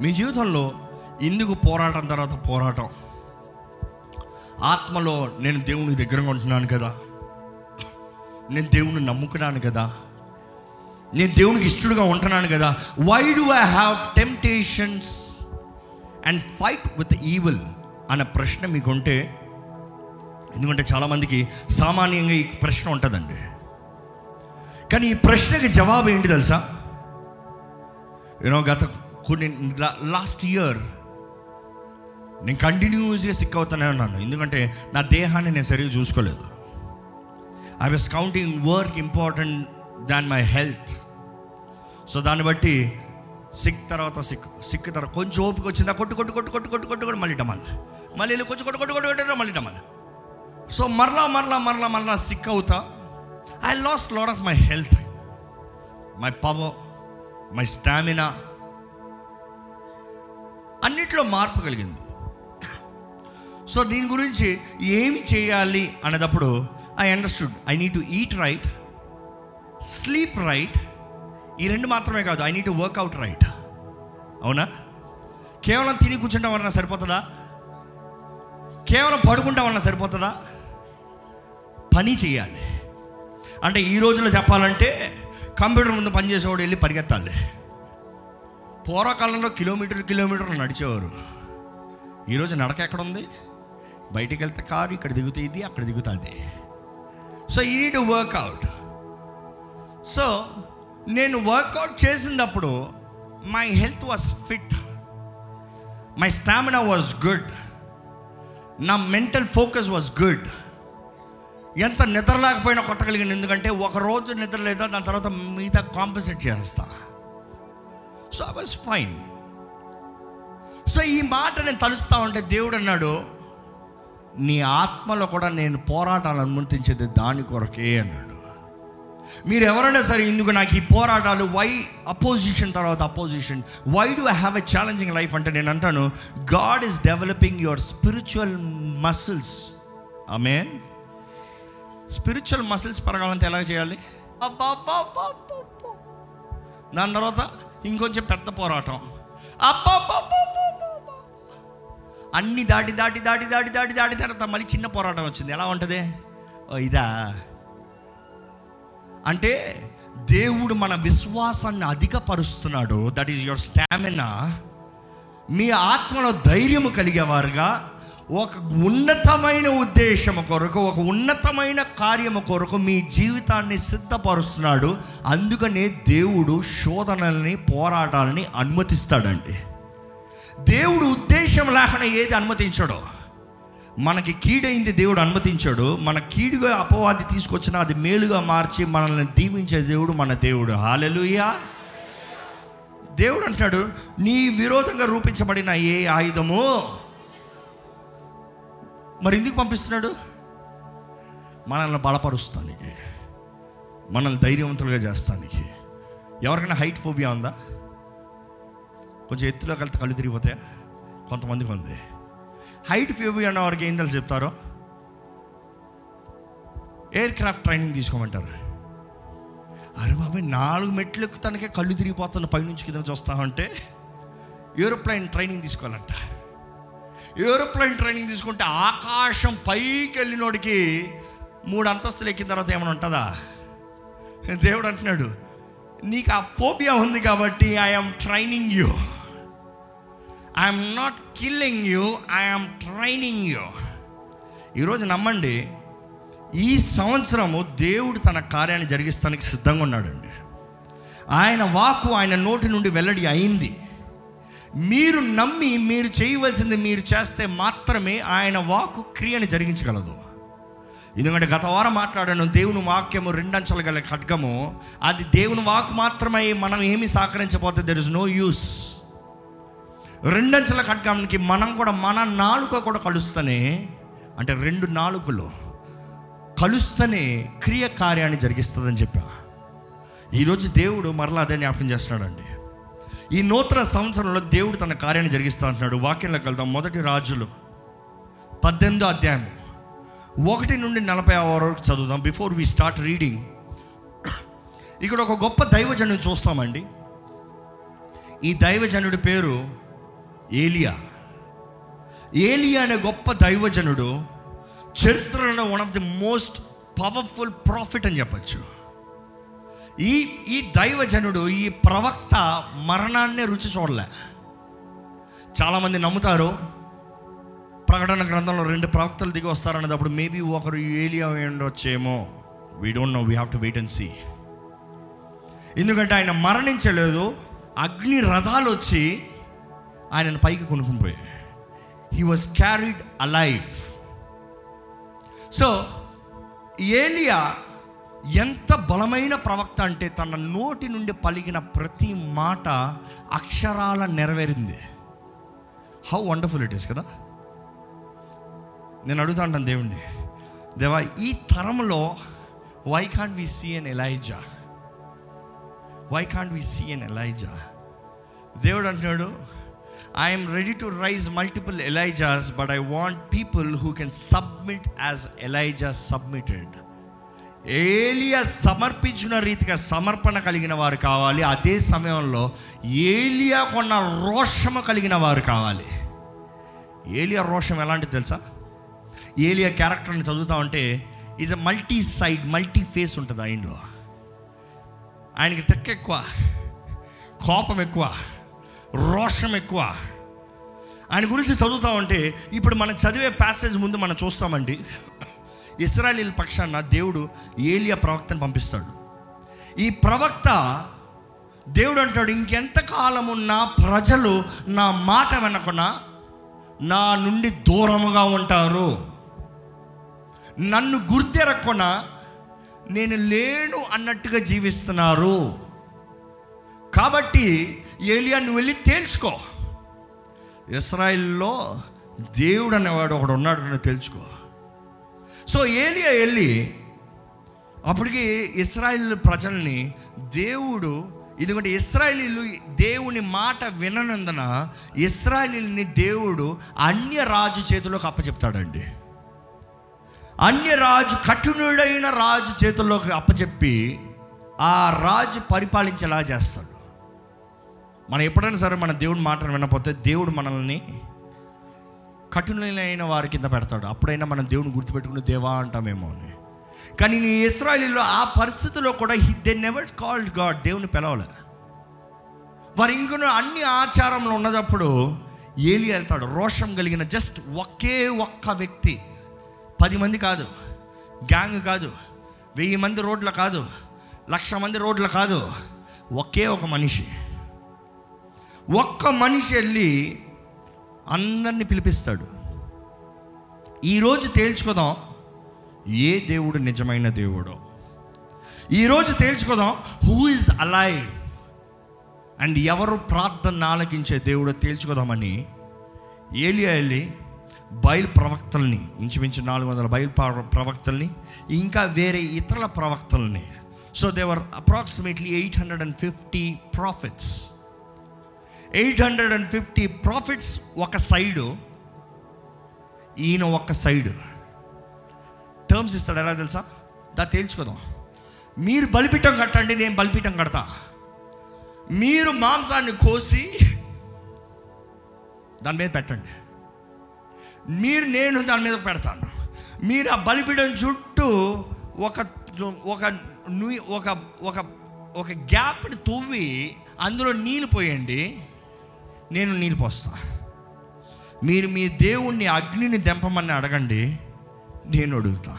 మీ జీవితంలో ఇందుకు పోరాటం తర్వాత పోరాటం. ఆత్మలో నేను దేవుని దగ్గరగా ఉంటున్నాను కదా. నేను దేవుని నమ్ముకున్నాను కదా. నేను దేవునికి ఇష్టడుగా ఉంటున్నాను కదా. Why do I have temptations and fight with evil అనే ప్రశ్న మీకు ఉంటే ఎందుకంటే చాలామందికి సామాన్యంగా ఈ ప్రశ్న ఉంటుందండి. కానీ ఈ ప్రశ్నకి జవాబు ఏంటి తెలుసా? యూనో గత కొన్ని లాస్ట్ ఇయర్ నేను కంటిన్యూస్గా సిక్ అవుతానే ఉన్నాను ఎందుకంటే నా దేహాన్ని నేను సరిగ్గా చూసుకోలేదు I was counting work important than my health so దాన్ని బట్టి సిక్ తర్వాత సిక్ సిక్ తర్వాత కొంచెం ఓపిక వచ్చిందా కొట్టు కొట్టు కొట్టు కొట్టు కొట్టు కొట్టు కొట్టు మళ్ళీ డమాల్ మళ్ళీ కొంచెం కొట్టు కొట్టు కొట్టు కొట్టు మళ్ళీ డమాల్ సో మరలా మరలా మరలా మరలా సిక్ అవుతా I lost lot of my health my power my stamina అన్నిట్లో మార్పు కలిగింది. సో దీని గురించి ఏమి చేయాలి అనేటప్పుడు I understood I need to eat right sleep right ఈ రెండు మాత్రమే కాదు I need to workout right అవునా? కేవలం తిని కూర్చుంటాం వలన సరిపోతుందా? కేవలం పడుకుంటాం వలన సరిపోతుందా? పని చేయాలి. అంటే ఈ రోజులో చెప్పాలంటే కంప్యూటర్ ముందు పనిచేసేవాడు వెళ్ళి పరిగెత్తాలి. పూర్వకాలంలో కిలోమీటర్ కిలోమీటర్లు నడిచేవారు. ఈరోజు నడక ఎక్కడ ఉంది బయటికి వెళ్తే కారు ఇక్కడ దిగుతుంది అక్కడ దిగుతుంది so I need workout so నేను వర్కౌట్ చేసినప్పుడు my health was fit my stamina was good నా మెంటల్ ఫోకస్ వాజ్ గుడ్ ఎంత నిద్ర లేకపోయినా కొట్టగలిగింది ఎందుకంటే ఒక రోజు నిద్ర లేదా దాని తర్వాత మిగతా కాంపెన్సేట్ చేస్తాను so I was fine so ఈ మాట నేను తలుస్తా ఉంటే దేవుడు అన్నాడు నీ ఆత్మలో కూడా నేను పోరాటాలు అనుమతించేది దాని కొరకే అన్నాడు. మీరు ఎవరైనా సరే ఇందుకు నాకు ఈ పోరాటాలు వై అపోజిషన్ తర్వాత opposition why do I have a challenging life అంటే నేను అంటాను God is developing your spiritual muscles mean spiritual muscles పెరగాలంటే ఎలా చేయాలి? అబ్బబ్బబ్బబ్బబ్బ. దాని తర్వాత ఇంకొంచెం పెద్ద పోరాటం. అన్ని దాటి దాటి దాటి దాటి దాటి దాటి తర్వాత మళ్ళీ చిన్న పోరాటం వచ్చింది. ఎలా ఉంటుంది? ఓ ఇదా. అంటే దేవుడు మన విశ్వాసాన్ని అధికపరుస్తున్నాడు. దట్ ఈస్ యువర్ స్టామినా మీ ఆత్మలో ధైర్యము కలిగేవారుగా ఒక ఉన్నతమైన ఉద్దేశము కొరకు ఒక ఉన్నతమైన కార్యము కొరకు మీ జీవితాన్ని సిద్ధపరుస్తున్నాడు. అందుకనే దేవుడు శోధనల్ని పోరాటాలని అనుమతిస్తాడండి. దేవుడు ఉద్దేశం లేకుండా ఏది అనుమతించడో. మనకి కీడైంది దేవుడు అనుమతించాడు. మన కీడుగా అపవాది తీసుకొచ్చిన అది మేలుగా మార్చి మనల్ని దీవించే దేవుడు మన దేవుడు. హాలెలుయా దేవుడు అంటాడు నీ విరోధంగా రూపించబడిన ఏ ఆయుధము మరి ఎందుకు పంపిస్తున్నాడు? మనల్ని బలపరుస్తానికి మనల్ని ధైర్యవంతులుగా చేస్తానికి. ఎవరికైనా హైట్ ఫోబియా ఉందా? కొంచెం ఎత్తులోకి వెళ్తే కళ్ళు తిరిగిపోతాయా? కొంతమందికి ఉంది. హైట్ ఫోబియా అన్న వారికి ఏం తెలుసు చెప్తారో? ఎయిర్ క్రాఫ్ట్ ట్రైనింగ్ తీసుకోమంటారు. అరే బాబాయ్ నాలుగు మెట్లు ఎక్కుతానికే కళ్ళు తిరిగిపోతున్న పైనుంచి కింద చూస్తామంటే ఏరోప్లైన్ ట్రైనింగ్ తీసుకోవాలంట. ఏరోప్లైన్ ట్రైనింగ్ తీసుకుంటే ఆకాశం పైకి వెళ్ళినోడికి మూడు అంతస్తులు ఎక్కిన తర్వాత ఏమైనా ఉంటుందా? దేవుడు అంటున్నాడు నీకు ఆ ఫోబియా ఉంది కాబట్టి I'm training you I'm not killing you I'm training you ఈరోజు నమ్మండి ఈ సంవత్సరము దేవుడు తన కార్యాన్ని జరిగిస్తానికి సిద్ధంగా ఉన్నాడండి. ఆయన వాకు ఆయన నోటి నుండి వెల్లడి అయింది. మీరు నమ్మి మీరు చేయవలసింది మీరు చేస్తే మాత్రమే ఆయన వాకు క్రియని జరిగించగలదు. ఎందుకంటే గత వారం మాట్లాడాను దేవుని వాక్యము రెండంచెలు గల ఖడ్గము అది దేవుని వాక్ మాత్రమే మనం ఏమి సహకరించబోతే దెర్ ఇస్ నో యూస్ రెండంచెల ఖడ్గానికి మనం కూడా మన నాలుక కూడా కలుస్తూనే అంటే రెండు నాలుకలు కలుస్తూనే క్రియ కార్యాన్ని జరిగిస్తుందని చెప్పా. ఈరోజు దేవుడు మరలా అదే జ్ఞాపకం చేస్తున్నాడండి. ఈ నూతన సంవత్సరంలో దేవుడు తన కార్యాన్ని జరిగిస్తా అంటున్నాడు. వాక్యంలోకి వెళ్దాం. మొదటి రాజులు. పద్దెనిమిదో అధ్యాయం ఒకటి నుండి నలభై ఆరు వరకు చదువుదాం. బిఫోర్ వి స్టార్ట్ రీడింగ్ ఇక్కడ ఒక గొప్ప దైవజనుడు చూస్తామండి. ఈ దైవజనుడి పేరు ఏలియా. ఏలియా అనే గొప్ప దైవజనుడు చరిత్రలో one of the most powerful prophet అని చెప్పచ్చు. ఈ ఈ దైవజనుడు ఈ ప్రవక్త మరణాన్నే రుచి చూడలే. చాలామంది నమ్ముతారు ప్రకటన గ్రంథంలో రెండు ప్రవక్తలు దిగి వస్తారన్నప్పుడు మేబీ ఒకరు ఏలియా ఉండొచ్చేమో. We don't know we have to wait and see ఎందుకంటే ఆయన మరణించలేదు అగ్ని రథాలు వచ్చి ఆయనను పైకి కొనుక్కుని పోయాయి he was carried alive so ఏలియా ఎంత బలమైన ప్రవక్త అంటే తన నోటి నుండి పలికిన ప్రతి మాట అక్షరాల నెరవేరింది. హౌ వండర్ఫుల్ ఇట్ ఈస్ కదా? నేను అడుగుతా ఉంటాను దేవుణ్ణి. దేవా ఈ తరంలో why can't we see an Elijah why can't we see an Elijah దేవుడు అంటున్నాడు I'm ready to raise multiple Elijahs but I want people who can submit as Elijah submitted ఏలియా సమర్పించిన రీతిగా సమర్పణ కలిగిన వారు కావాలి. అదే సమయంలో ఏలియా కొన్న రోషము కలిగిన వారు కావాలి. ఏలియా రోషం ఎలాంటిది తెలుసా? ఏలియా క్యారెక్టర్ని చదువుతా ఉంటే is a multi side multi face ఉంటుంది ఆయనలో. ఆయనకి తెక్క ఎక్కువ కోపం ఎక్కువ రోషం ఎక్కువ. ఆయన గురించి చదువుతా ఉంటే ఇప్పుడు మనం చదివే ప్యాసేజ్ ముందు మనం చూస్తామండి. ఇస్రాయలీల పక్షాన దేవుడు ఏలియా ప్రవక్తను పంపిస్తాడు. ఈ ప్రవక్త దేవుడు అంటాడు ఇంకెంతకాలము నా ప్రజలు నా మాట వినకుండా నా నుండి దూరముగా ఉంటారు. నన్ను గుర్తెరక్కున? నేను లేను అన్నట్టుగా జీవిస్తున్నారు. కాబట్టి ఏలియా నువ్వు వెళ్ళి తేల్చుకో. ఇస్రాయిల్లో దేవుడు అనేవాడు ఒకడు ఉన్నాడు అని తెలుసుకో సో ఏలియా వెళ్ళి అప్పటికి ఇస్రాయిల్ ప్రజల్ని దేవుడు ఎందుకంటే ఇస్రాయలీలు దేవుని మాట విననందున ఇస్రాయలీల్ని దేవుడు అన్య రాజు చేతిలోకి అప్పచెప్తాడండి. అన్య రాజు కఠినుడైన రాజు చేతుల్లోకి అప్పచెప్పి ఆ రాజు పరిపాలించేలా చేస్తాడు. మనం ఎప్పుడైనా సరే మన దేవుని మాటను వినకపోతే దేవుడు మనల్ని కఠినైన వారి కింద పెడతాడు. అప్పుడైనా మనం దేవుని గుర్తుపెట్టుకుని దేవా అంటామేమో అని. కానీ నీ ఇస్రాయలీలో ఆ పరిస్థితిలో కూడా దే నెవర్ కాల్డ్ గాడ్ దేవుని పిలవలే. వారు ఇంకొన అన్ని ఆచారంలో ఉన్నదప్పుడు ఏలి వెళ్తాడు. రోషం కలిగిన జస్ట్ ఒకే ఒక్క వ్యక్తి. పది మంది కాదు. గ్యాంగ్ కాదు. వెయ్యి మంది రోడ్ల కాదు. లక్ష మంది రోడ్ల కాదు. ఒకే ఒక మనిషి. ఒక్క మనిషి వెళ్ళి అందరినీ పిలిపిస్తాడు. ఈరోజు తేల్చుకుందాం ఏ దేవుడు నిజమైన దేవుడో. ఈరోజు తేల్చుకుందాం హూ ఇస్ అలైవ్ అండ్ ఎవరు ప్రార్థన ఆలకించే దేవుడో తేల్చుకుందామని ఏలియా వెళ్ళి బయలు ప్రవక్తల్ని ఇంచుమించు నాలుగు వందల బయలు ప్రవక్తల్ని ఇంకా వేరే ఇతరుల ప్రవక్తల్ని. So they were approximately eight hundred and fifty prophets eight hundred and fifty prophets ఒక సైడు ఈయన ఒక సైడు. టర్మ్స్ ఇస్తాడు ఎలా తెలుసా? దా తేల్చుకుందాం. మీరు బలిపీఠం కట్టండి నేను బలిపీఠం కడతా. మీరు మాంసాన్ని కోసి దాని మీద పెట్టండి. మీరు నేను దాని మీద పెడతాను. మీరు ఆ బలిపీఠం చుట్టూ ఒక ఒక ఒక ఒక ఒక గ్యాప్ని తవ్వి అందులో నీళ్ళు పోయండి. నేను నీళ్ళు పోస్తా. మీరు మీ దేవుణ్ణి అగ్నిని దింపమని అడగండి నేను అడుగుతా.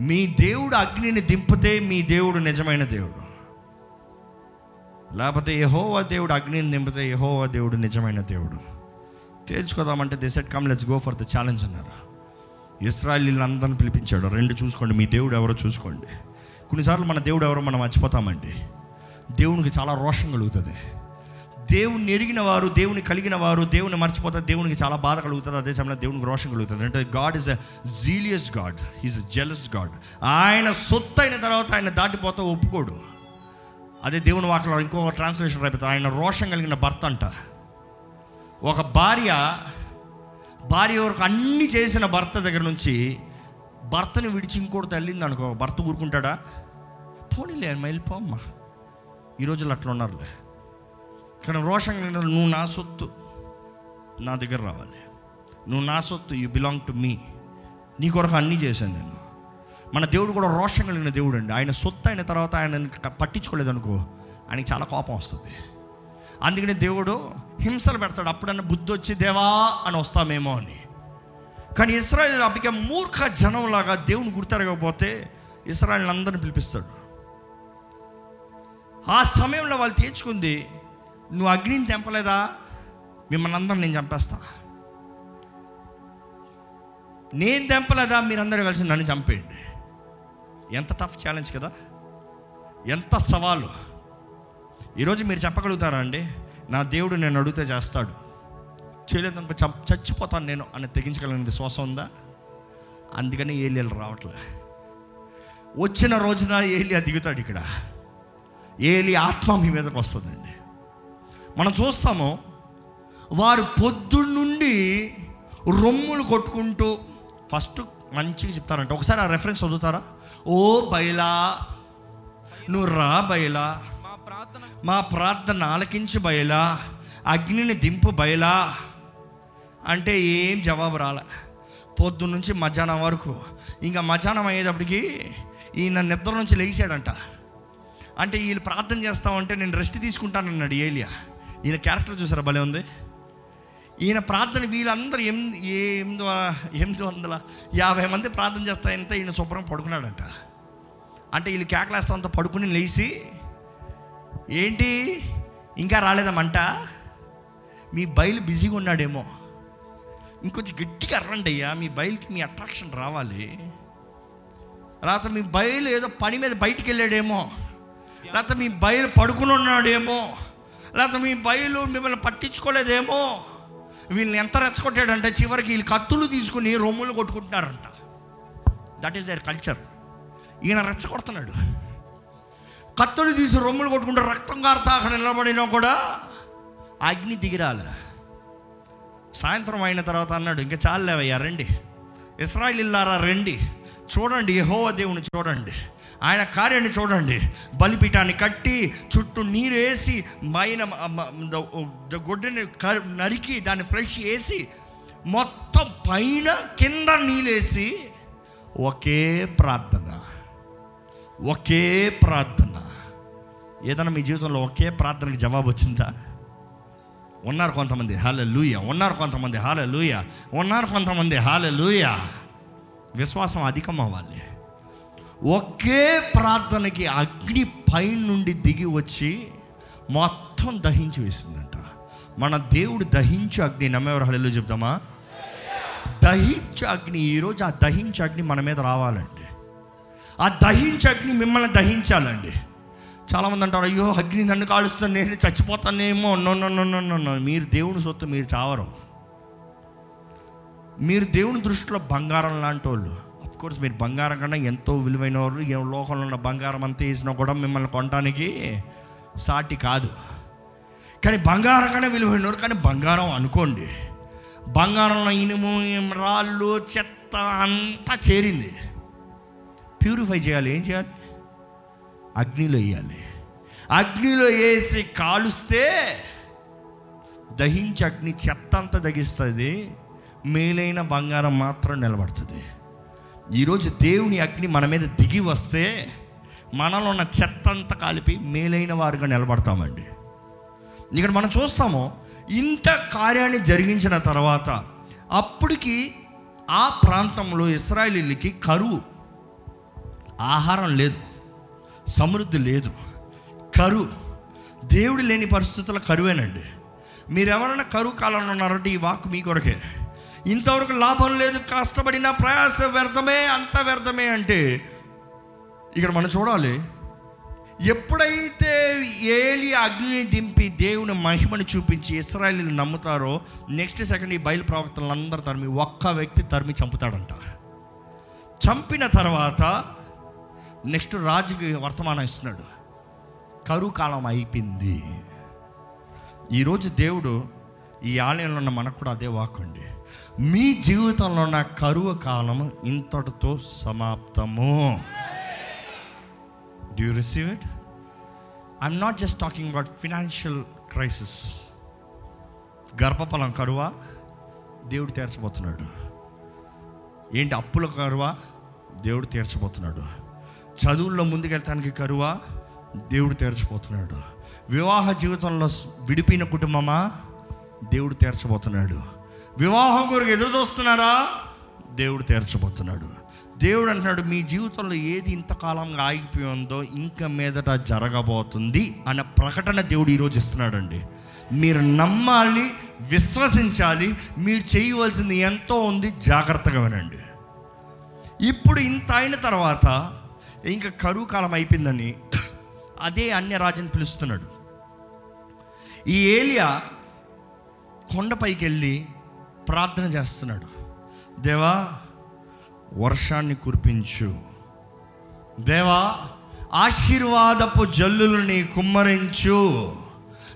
మీ దేవుడు అగ్నిని దింపితే మీ దేవుడు నిజమైన దేవుడు. లేకపోతే యహోవా దేవుడు అగ్నిని దింపితే యహోవా దేవుడు నిజమైన దేవుడు. తేల్చుకోదామంటే they said come let's go for the challenge అన్నారు. ఇస్రాయలీలను అందరిని పిలిపించాడు. రెండు చూసుకోండి మీ దేవుడు ఎవరో చూసుకోండి. కొన్నిసార్లు మన దేవుడు ఎవరో మనం మర్చిపోతామండి. దేవునికి చాలా రోషం కలుగుతుంది. దేవుని ఎరిగిన వారు దేవుని కలిగిన వారు దేవుని మర్చిపోతారు దేవునికి చాలా బాధ కలుగుతుంది అదే సమయంలో దేవునికి రోషం కలుగుతుంది. అంటే God is a jealous God is a jealous God ఆయన సొత్తు అయిన తర్వాత ఆయన దాటిపోతా ఒప్పుకోడు. అదే దేవుని వాకలో ఇంకో ట్రాన్స్లేషన్ రేపు ఆయన రోషం కలిగిన భర్త అంట. ఒక భార్య భార్య వరకు అన్ని చేసిన భర్త దగ్గర నుంచి భర్తని విడిచి ఇంకోటి వెళ్ళింది అనుకో భర్త ఊరుకుంటాడా? పోనీలే అమ్మ వెళ్ళిపో అమ్మా ఈ రోజుల్లో అట్లా ఉన్నారులే. కానీ రోషం నువ్వు నా సొత్తు. నా దగ్గర రావాలి. నువ్వు నా సొత్తు. యూ బిలాంగ్ టు మీ నీ కొరకు అన్నీ చేశాను నేను. మన దేవుడు కూడా రోషం కలిగిన దేవుడు అండి. ఆయన సొత్తు అయిన తర్వాత ఆయన పట్టించుకోలేదు అనుకో ఆయనకి చాలా కోపం వస్తుంది. అందుకని దేవుడు హింసలు పెడతాడు. అప్పుడన్నా బుద్ధి వచ్చి దేవా అని వస్తామేమో అని. కానీ ఇస్రాయల్ అప్పటికే మూర్ఖ జనంలాగా దేవుని గుర్తెరగకపోతే ఇస్రాయల్ అందరిని పిలిపిస్తాడు. ఆ సమయంలో వాళ్ళు తీర్చుకుంది నువ్వు అగ్నిని తెంపలేదా? మిమ్మల్ని అందరం నేను చంపేస్తా. నేను తెంపలేదా? మీరందరూ కలిసి నన్ను చంపేయండి. ఎంత టఫ్ ఛాలెంజ్ కదా? ఎంత సవాలు? ఈరోజు మీరు చెప్పగలుగుతారా అండి? నా దేవుడు నేను అడిగితే చేస్తాడు. చేయలేదనుకో చం చచ్చిపోతాను నేను అని తెగించగలిగిన విశ్వాసం ఉందా? అందుకని ఏలియలు రావట్లే. వచ్చిన రోజున ఏలియా దిగుతాడు ఇక్కడ. ఏలి ఆత్మ మీ మీదకి వస్తుందండి. మనం చూస్తాము వారు పొద్దున్నుండి రొమ్ములు కొట్టుకుంటూ ఫస్ట్ మంచిగా చెప్తారంట. ఒకసారి ఆ రెఫరెన్స్ చదువుతారా? ఓ బయలా నువ్వు రా బయలా మా ప్రార్థన మా ప్రార్థన ఆలకించి బయలా అగ్నిని దింపు బయలా అంటే ఏం జవాబు రాలే. పొద్దు నుంచి మధ్యాహ్నం వరకు. ఇంకా మధ్యాహ్నం అయ్యేటప్పటికి ఈయన నిద్ర నుంచి లేచాడంట. అంటే వీళ్ళు ప్రార్థన చేస్తామంటే నేను రెస్ట్ తీసుకుంటానన్నాడు ఏలియా. ఈయన క్యారెక్టర్ చూసారా? భలే ఉంది. ఈయన ప్రార్థన వీళ్ళందరూ ఎం ఎనిమిది ఎనిమిది వందల యాభై మంది ప్రార్థన చేస్తాయంటే ఈయన శుభ్రం పడుకున్నాడంట. అంటే వీళ్ళు కేకలేస్తాంత పడుకుని లేచి ఏంటి? ఇంకా రాలేదా మీ బయలు బిజీగా ఉన్నాడేమో. ఇంకొంచెం గట్టిగా అర్రండి అయ్యా మీ బయలుకి మీ అట్రాక్షన్ రావాలి. లేకపోతే మీ బయలు ఏదో పని మీద బయటికి వెళ్ళాడేమో. లేకపోతే మీ బయలు పడుకుని ఉన్నాడేమో. లేకపోతే మీ బయలు మిమ్మల్ని పట్టించుకోలేదేమో. వీళ్ళని ఎంత రెచ్చగొట్టాడంటే చివరికి వీళ్ళు కత్తులు తీసుకుని రొమ్ములు కొట్టుకుంటున్నారంట. దట్ ఈస్ దర్ కల్చర్ ఈయన రెచ్చగొడుతున్నాడు. కత్తులు తీసి రొమ్ములు కొట్టుకుంటే రక్తం కారుతా అక్కడ నిలబడినా కూడా అగ్ని దిగిరాల. సాయంత్రం అయిన తర్వాత అన్నాడు ఇంకా చాలేవయ్యా రండి. ఇస్రాయిల్ ఇల్లారా రండి. చూడండి యహోవ దేవుని చూడండి. ఆయన కార్యాన్ని చూడండి. బలిపీఠాన్ని కట్టి చుట్టూ నీరు వేసి మైన గొడ్డని క- నరికి దాన్ని ఫ్రెష్ వేసి మొత్తం పైన కింద నీళ్ళేసి ఒకే ప్రార్థన. ఒకే ప్రార్థన. ఏదైనా మీ జీవితంలో ఒకే ప్రార్థనకి జవాబు వచ్చిందా? ఉన్నారు కొంతమంది హాల లూయ ఉన్నారు కొంతమంది హాల లూయ ఉన్నారు కొంతమంది హాల లూయ విశ్వాసం అధికం అవ్వాలి ఒకే ప్రార్థనకి అగ్ని పైన నుండి దిగి వచ్చి మొత్తం దహించి వేసిందంట. మన దేవుడు దహించు అగ్ని నమ్మేవారు హలో చెప్తామా దహించు అగ్ని ఈరోజు ఆ దహించు అగ్ని మన మీద రావాలండి. ఆ దహించు అగ్ని మిమ్మల్ని దహించాలండి. చాలామంది అంటారు అయ్యో అగ్ని నన్ను కాలుస్తాను నేను చచ్చిపోతానేమో. నో మీరు దేవుని సొత్తు మీరు చావరు. మీరు దేవుని దృష్టిలో బంగారం లాంటి వాళ్ళు కోర్స్ మీరు బంగారం కన్నా ఎంతో విలువైన వారు ఏ లోకంలో ఉన్న బంగారం అంతా వేసినా కూడా మిమ్మల్ని కొనడానికి సాటి కాదు. కానీ బంగారం కన్నా విలువైన వారు కానీ బంగారం అనుకోండి. బంగారంలో ఇనుము రాళ్ళు చెత్త అంతా చేరింది. ప్యూరిఫై చేయాలి ఏం చేయాలి? అగ్నిలో వేయాలి. అగ్నిలో వేసి కాలుస్తే దహించి అగ్ని చెత్త అంతా దగిస్తుంది మేలైన బంగారం మాత్రం నిలబడుతుంది. ఈరోజు దేవుని అగ్ని మన మీద దిగి వస్తే మనలో ఉన్న చెత్త అంతా కలిపి మేలైన వారుగా నిలబడతామండి. ఇక్కడ మనం చూస్తాము ఇంత కార్యాన్ని జరిగించిన తర్వాత అప్పటికి ఆ ప్రాంతంలో ఇస్రాయలీలకి కరువు. ఆహారం లేదు సమృద్ధి లేదు కరువు. దేవుడు లేని పరిస్థితుల కరువేనండి. మీరెవరైనా కరువు కాలంలో ఉన్నారంటే ఈ వాక్ మీ కొరకే. ఇంతవరకు లాభం లేదు కష్టపడిన ప్రయాస వ్యర్థమే అంత వ్యర్థమే అంటే ఇక్కడ మనం చూడాలి. ఎప్పుడైతే ఏలి అగ్నిని దింపి దేవుని మహిమను చూపించి ఇస్రాయలీలు నమ్ముతారో నెక్స్ట్ సెకండ్ ఈ బయలు ప్రవక్తలు అందరూ తరిమి ఒక్క వ్యక్తి తరిమి చంపుతాడంట. చంపిన తర్వాత నెక్స్ట్ రాజుకి వర్తమానం ఇస్తున్నాడు. కరువు కాలం అయిపోయింది. ఈరోజు దేవుడు ఈ ఆలయంలో ఉన్న మనకు కూడా అదే వాకండి మీ జీవితంలో ఉన్న కరువు కాలం ఇంతటితో సమాప్తము. Do you receive it I'm not just talking about financial crisis గర్భఫలం కరువా? దేవుడు తీర్చబోతున్నాడు. ఏంటి అప్పుల కరువా? దేవుడు తీర్చబోతున్నాడు. చదువుల్లో ముందుకెళ్ళటానికి కరువా? దేవుడు తీర్చబోతున్నాడు. వివాహ జీవితంలో విడిపోయిన కుటుంబమా? దేవుడు తీర్చబోతున్నాడు. వివాహం కొరకు ఎదురు చూస్తున్నారా? దేవుడు తీర్చబోతున్నాడు. దేవుడు అంటున్నాడు మీ జీవితంలో ఏది ఇంతకాలంగా ఆగిపోయి ఉందో ఇంకా మీదట జరగబోతుంది అన్న ప్రకటన దేవుడు ఈరోజు ఇస్తున్నాడండి. మీరు నమ్మాలి విశ్వసించాలి మీరు చేయవలసింది ఎంతో ఉంది జాగ్రత్తగా వినండి. ఇప్పుడు ఇంత అయిన తర్వాత ఇంకా కరువు కాలం అయిపోయిందని అదే అన్య రాజుని పిలుస్తున్నాడు. ఈ ఏలియా కొండపైకి వెళ్ళి ప్రార్థన చేస్తున్నాడు. దేవా వర్షాన్ని కురిపించు. దేవా ఆశీర్వాదపు జల్లులని కుమ్మరించు.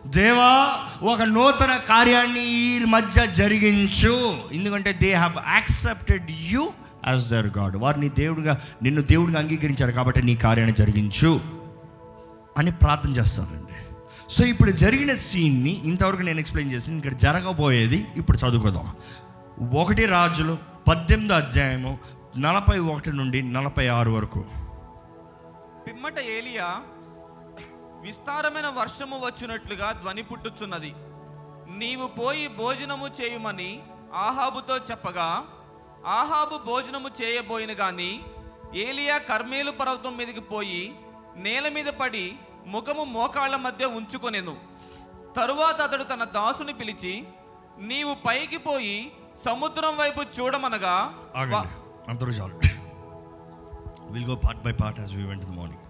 దేవా ఒక నూతన కార్యాన్ని ఈ మధ్య జరిగించు. ఎందుకంటే they have accepted you as their God వారు నీ దేవుడిగా నిన్ను దేవుడిగా అంగీకరించారు కాబట్టి నీ కార్యాన్ని జరిగించు అని ప్రార్థన చేస్తానండి. సో ఇప్పుడు జరిగిన సీన్ని ఇంతవరకు నేను ఎక్స్ప్లెయిన్ చేసింది ఇక్కడ జరగబోయేది ఇప్పుడు చదువుకుందాం. ఒకటి రాజులు పద్దెనిమిది అధ్యాయము నలభై ఒకటి నుండి నలభై ఆరు వరకు. పిమ్మట ఏలియా విస్తారమైన వర్షము వచ్చినట్లుగా ధ్వని పుట్టుచున్నది. నీవు పోయి భోజనము చేయుమని ఆహాబుతో చెప్పగా ఆహాబు భోజనము చేయబోయిన గాని ఏలియా కర్మేలు పర్వతం మీదకి పోయి నేల మీద పడి ముఖము మోకాళ్ళ మధ్య ఉంచుకొనెను. తరువాత అతడు తన దాసుని పిలిచి నీవు పైకి పోయి సముద్రం వైపు చూడమనగా ఆగండి. అందరూ చాలు. Will go part by part as we went morning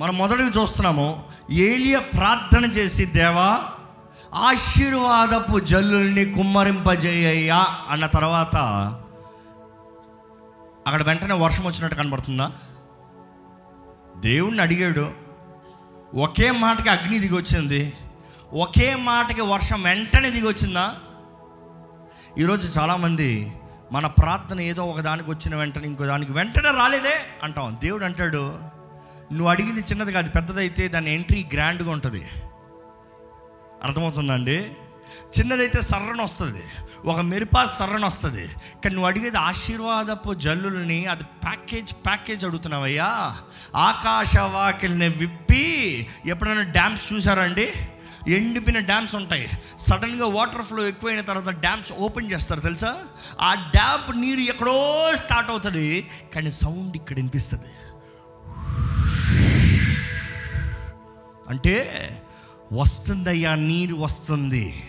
మనం మొదటిగా చూస్తున్నాము ఏలియ ప్రార్థన చేసి దేవా ఆశీర్వాదపు జల్లుల్ని కుమ్మరింపజేయ్యా అన్న తర్వాత అక్కడ వెంటనే వర్షం వచ్చినట్టు కనబడుతుందా? దేవుణ్ణి అడిగాడు ఒకే మాటకి అగ్ని దిగి వచ్చింది ఒకే మాటకి వర్షం వెంటనే దిగి వచ్చిందా ఈరోజు చాలామంది మన ప్రార్థన ఏదో ఒక దానికి వచ్చిన వెంటనే ఇంకో దానికి వెంటనే రాలేదే అంటాం. దేవుడు అంటాడు నువ్వు అడిగింది చిన్నది కాదు పెద్దదైతే దాని ఎంట్రీ గ్రాండ్గా ఉంటుంది. అర్థమవుతుందండి చిన్నదైతే సర్రన వస్తుంది ఒక మెరుపా సర్రన వస్తుంది. కానీ నువ్వు అడిగేది ఆశీర్వాదపు జల్లుల్ని అది ప్యాకేజ్ ప్యాకేజ్ అడుగుతున్నావయ్యా. ఆకాశ వాకిల్ని విప్పి ఎప్పుడైనా డ్యామ్స్ చూసారండి? ఎండిపోయిన డ్యామ్స్ ఉంటాయి. సడన్గా వాటర్ ఫ్లో ఎక్కువైన తర్వాత డ్యామ్స్ ఓపెన్ చేస్తారు తెలుసా? ఆ డ్యామ్ నీరు ఎక్కడో స్టార్ట్ అవుతుంది కానీ సౌండ్ ఇక్కడ వినిపిస్తుంది. అంటే వస్తుందయ్యా నీరు వస్తుంది.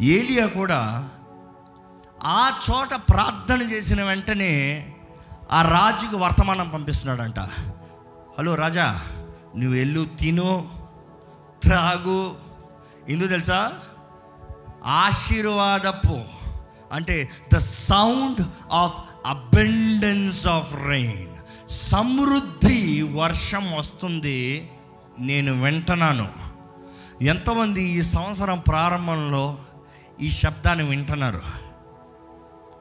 ఏలియా కూడా ఆ చోట ప్రార్థన చేసిన వెంటనే ఆ రాజుకు వర్తమానం పంపిస్తున్నాడంట. హలో రాజా నువ్వు వెళ్ళు తిను త్రాగు. ఎందుకు తెలుసా? ఆశీర్వాదపు అంటే the sound of abundance of rain. సమృద్ధి వర్షం వస్తుంది నేను వింటున్నాను. ఎంతమంది ఈ సంవత్సరం ప్రారంభంలో ఈ శబ్దాన్ని వింటున్నారు.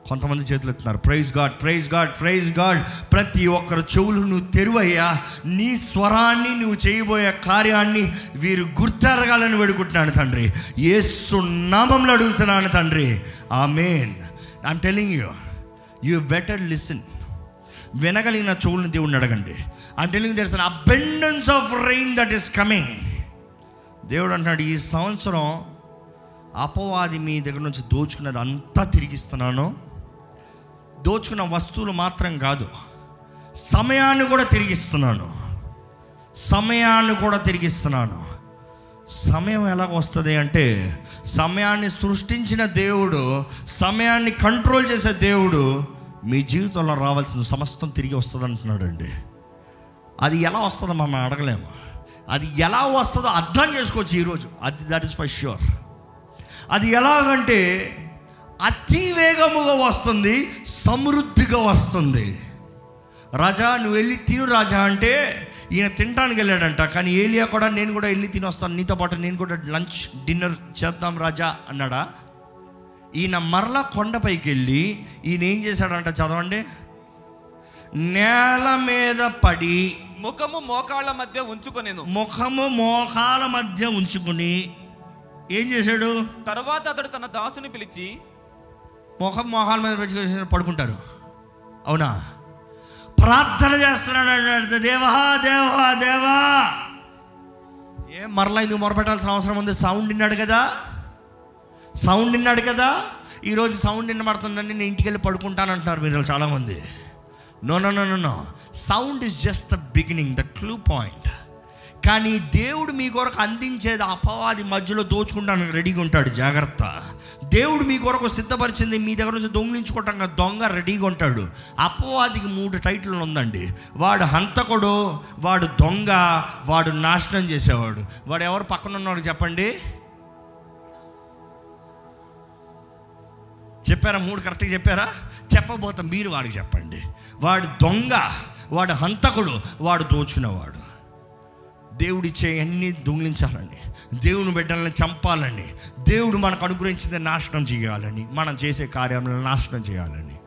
కొంతమంది చేతులు ఎత్తున్నారు. Praise God praise God praise God ప్రతి ఒక్కరు చెవులు నువ్వు తెరువయ్యా. నీ స్వరాన్ని నువ్వు చేయబోయే కార్యాన్ని వీరు గుర్తెరగాలని వేడుకుంటున్నాను తండ్రి. ఏసు నామంలో అడుగుతున్నాను తండ్రి. Amen I'm telling you you better listen వినగలిగిన చెవులను దేవుడిని అడగండి. I'm telling there's an abundance of rain that is coming దేవుడు అంటున్నాడు ఈ సంవత్సరం అపవాది మీ దగ్గర నుంచి దోచుకున్నది అంతా తిరిగిస్తున్నాను. దోచుకున్న వస్తువులు మాత్రం కాదు. సమయాన్ని కూడా తిరిగిస్తున్నాను. సమయాన్ని కూడా తిరిగిస్తున్నాను. సమయం ఎలా వస్తుంది అంటే సమయాన్ని సృష్టించిన దేవుడు సమయాన్ని కంట్రోల్ చేసే దేవుడు మీ జీవితంలో రావాల్సిన సమస్తం తిరిగి వస్తుంది అంటున్నాడండి అది ఎలా వస్తుందో మనం అడగలేము. అది ఎలా వస్తుందో అర్థం చేసుకోవచ్చు ఈరోజు. అది దట్ ఈస్ ఫర్ ష్యూర్ అది ఎలాగంటే అతి వేగముగా వస్తుంది సమృద్ధిగా వస్తుంది. రాజా నువ్వు వెళ్ళి తిను రాజా అంటే ఈయన తినడానికి వెళ్ళాడంట కానీ ఏలియా కూడా నేను కూడా వెళ్ళి తిని వస్తాను నీతో పాటు నేను కూడా లంచ్ డిన్నర్ చేద్దాం రాజా అన్నాడా? ఈయన మరలా కొండపైకి వెళ్ళి ఈయన ఏం చేశాడంట చదవండి? నేల మీద పడి ముఖము మోకాళ్ళ మధ్య ఉంచుకొనెను. ముఖము మోకాల మధ్య ఉంచుకుని ఏం చేశాడు? తర్వాత అతడు తన దాసుని పిలిచి ముఖం మొహాల మీద పెట్టుకొని పడుకుంటారు. అవునా? ప్రార్థన చేస్తున్నాడు దేవా దేవా దేవా! ఏం మరలా ఎందుకు మొరపెట్టాల్సిన అవసరం ఉంది? సౌండ్ విన్నాడు కదా? సౌండ్ విన్నాడు కదా? ఈరోజు సౌండ్ వినబడుతుందండి నేను ఇంటికి వెళ్ళి పడుకుంటాను అంటున్నారు మీరు చాలామంది no no no no no. Sound is just the beginning the clue point. కానీ దేవుడు మీ కొరకు అందించేది అపవాది మధ్యలో దోచుకుంటానికి రెడీగా ఉంటాడు జాగ్రత్త. దేవుడు మీ కొరకు సిద్ధపరిచింది మీ దగ్గర నుంచి దొంగిలించుకోవటం దొంగ రెడీగా ఉంటాడు. అపవాదికి మూడు టైటిల్ ఉందండి. వాడు హంతకుడు వాడు దొంగ వాడు నాశనం చేసేవాడు. వాడు ఎవరు పక్కన ఉన్నాడు చెప్పండి? చెప్పారా? మూడు కరెక్ట్గా చెప్పారా? చెప్పబోతా మీరు వాడికి చెప్పండి. వాడు దొంగ వాడు హంతకుడు వాడు దోచుకునేవాడు. దేవుడిచ్చే అన్ని దొంగిలించాలని దేవుని బిడ్డలను చంపాలని దేవుడు మనకు అనుగ్రహించింది నాశనం చేయాలని మనం చేసే కార్యాలను నాశనం చేయాలని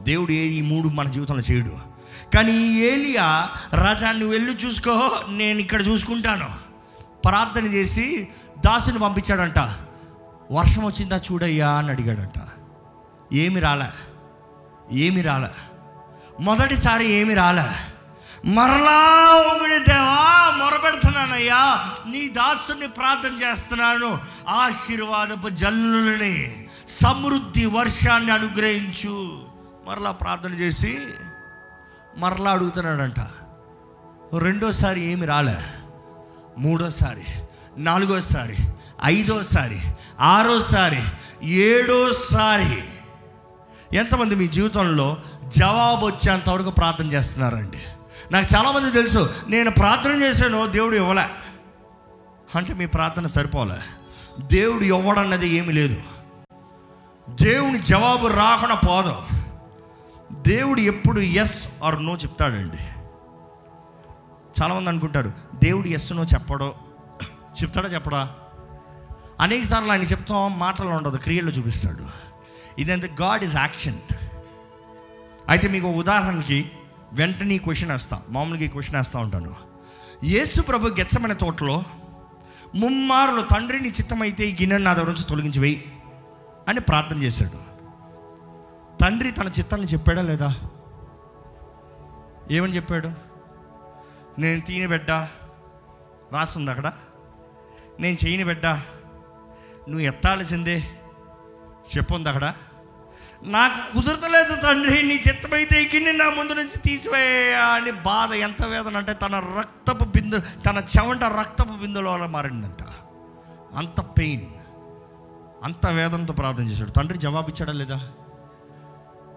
దేవుడు ఏ ఈ మూడు మన జీవితంలో చేయడు. కానీ ఈ ఏలియా రాజా నువ్వు వెళ్ళి చూసుకో నేను ఇక్కడ చూసుకుంటాను. ప్రార్థన చేసి దాసుని పంపించాడంట. వర్షం వచ్చిందా చూడయ్యా అని అడిగాడంట. ఏమి రాలే. ఏమి రాలే. మొదటిసారి ఏమి రాలే. మరలా ఒకటి దేవా మొరపెడుతున్నానయ్యా. నీ దాసుని ప్రార్థన చేస్తున్నాను. ఆశీర్వాదపు జల్లులని సమృద్ధి వర్షాన్ని అనుగ్రహించు. మరలా ప్రార్థన చేసి మరలా అడుగుతున్నాడంట. రెండోసారి ఏమి రాలే. మూడోసారి నాలుగోసారి ఐదోసారి ఆరోసారి ఏడోసారి. ఎంతమంది మీ జీవితంలో జవాబు వచ్చేంతవరకు ప్రార్థన చేస్తున్నారండి? నాకు చాలామంది తెలుసు నేను ప్రార్థన చేశాను దేవుడు ఇవ్వలే. అంటే మీ ప్రార్థన సరిపోలే. దేవుడు ఇవ్వడన్నది ఏమీ లేదు. దేవుని జవాబు రాకుండా పోదు. దేవుడు ఎప్పుడు ఎస్ ఆర్ నో చెప్తాడండి. చాలామంది అనుకుంటారు దేవుడు ఎస్ నో చెప్పడో. చెప్తాడా చెప్పడా? అనేక సార్లు ఆయన చెప్తాం మాటలు ఉండదు క్రియల్లో చూపిస్తాడు. ఇదంతా గాడ్ ఇస్ యాక్షన్ అయితే మీకు ఉదాహరణకి వెంటనే ఈ క్వశ్చన్ వేస్తా. మామూలుగా ఈ క్వశ్చన్ వేస్తూ ఉంటాను. యేసు ప్రభు గెచ్చమైన తోటలో ముమ్మారులు తండ్రిని చిత్తమైతే ఈ గిన్నెను నా దగ్గర నుంచి తొలగించి వేయి అని ప్రార్థన చేశాడు. తండ్రి తన చిత్తాన్ని చెప్పాడా లేదా? ఏమని చెప్పాడు? నేను తీని బిడ్డ రాస్తుంది అక్కడ. నేను చేయని బిడ్డ నువ్వు ఎత్తాల్సిందే చెప్పుంది అక్కడ. నాకు కుదరతలేదు తండ్రి నీ చిత్తమైతే ఈ నా ముందు నుంచి తీసివేయా అని బాధ ఎంత వేదన అంటే తన రక్తపు బిందు తన చెవంట రక్తపు బిందులో మారిందంట. అంత పెయిన్ అంత వేదనతో ప్రార్థన చేశాడు. తండ్రి జవాబిచ్చాడా లేదా?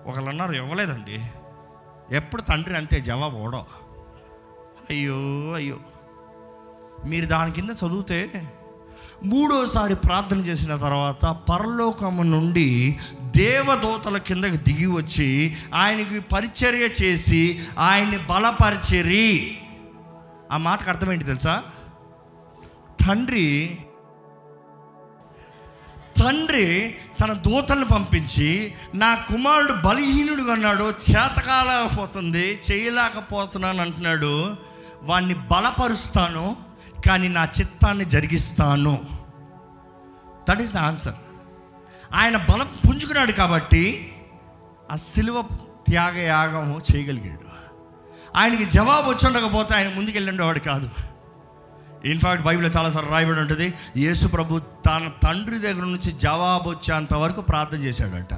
ఒకళ్ళు అన్నారు ఇవ్వలేదండి. ఎప్పుడు తండ్రి అంతే జవాబు ఓడో అయ్యో అయ్యో. మీరు దాని కింద చదివితే మూడోసారి ప్రార్థన చేసిన తర్వాత పరలోకము నుండి దేవదూతల కిందకి దిగి వచ్చి ఆయనకి పరిచర్య చేసి ఆయన్ని బలపరిచిరి. ఆ మాటకు అర్థమేంటి తెలుసా? తండ్రి తండ్రి తన దూతలను పంపించి నా కుమారుడు బలహీనుడు అన్నాడు చేతకాలకపోతుంది చేయలేకపోతున్నాను అంటున్నాడు వాణ్ణి బలపరుస్తాను కానీ నా చిత్తాన్ని జరిగిస్తాను. దట్ ఈస్ ద ఆన్సర్ ఆయన బలం పుంజుకున్నాడు కాబట్టి ఆ సిలువ త్యాగ యాగము చేయగలిగాడు. ఆయనకి జవాబు వచ్చి ఉండకపోతే ఆయన ముందుకెళ్ళిండేవాడు కాదు. ఇన్ఫాక్ట్ బైబిల్లో చాలాసార్లు రాయబడి ఉంటుంది యేసు ప్రభు తన తండ్రి దగ్గర నుంచి జవాబు వచ్చేంత వరకు ప్రార్థన చేశాడట.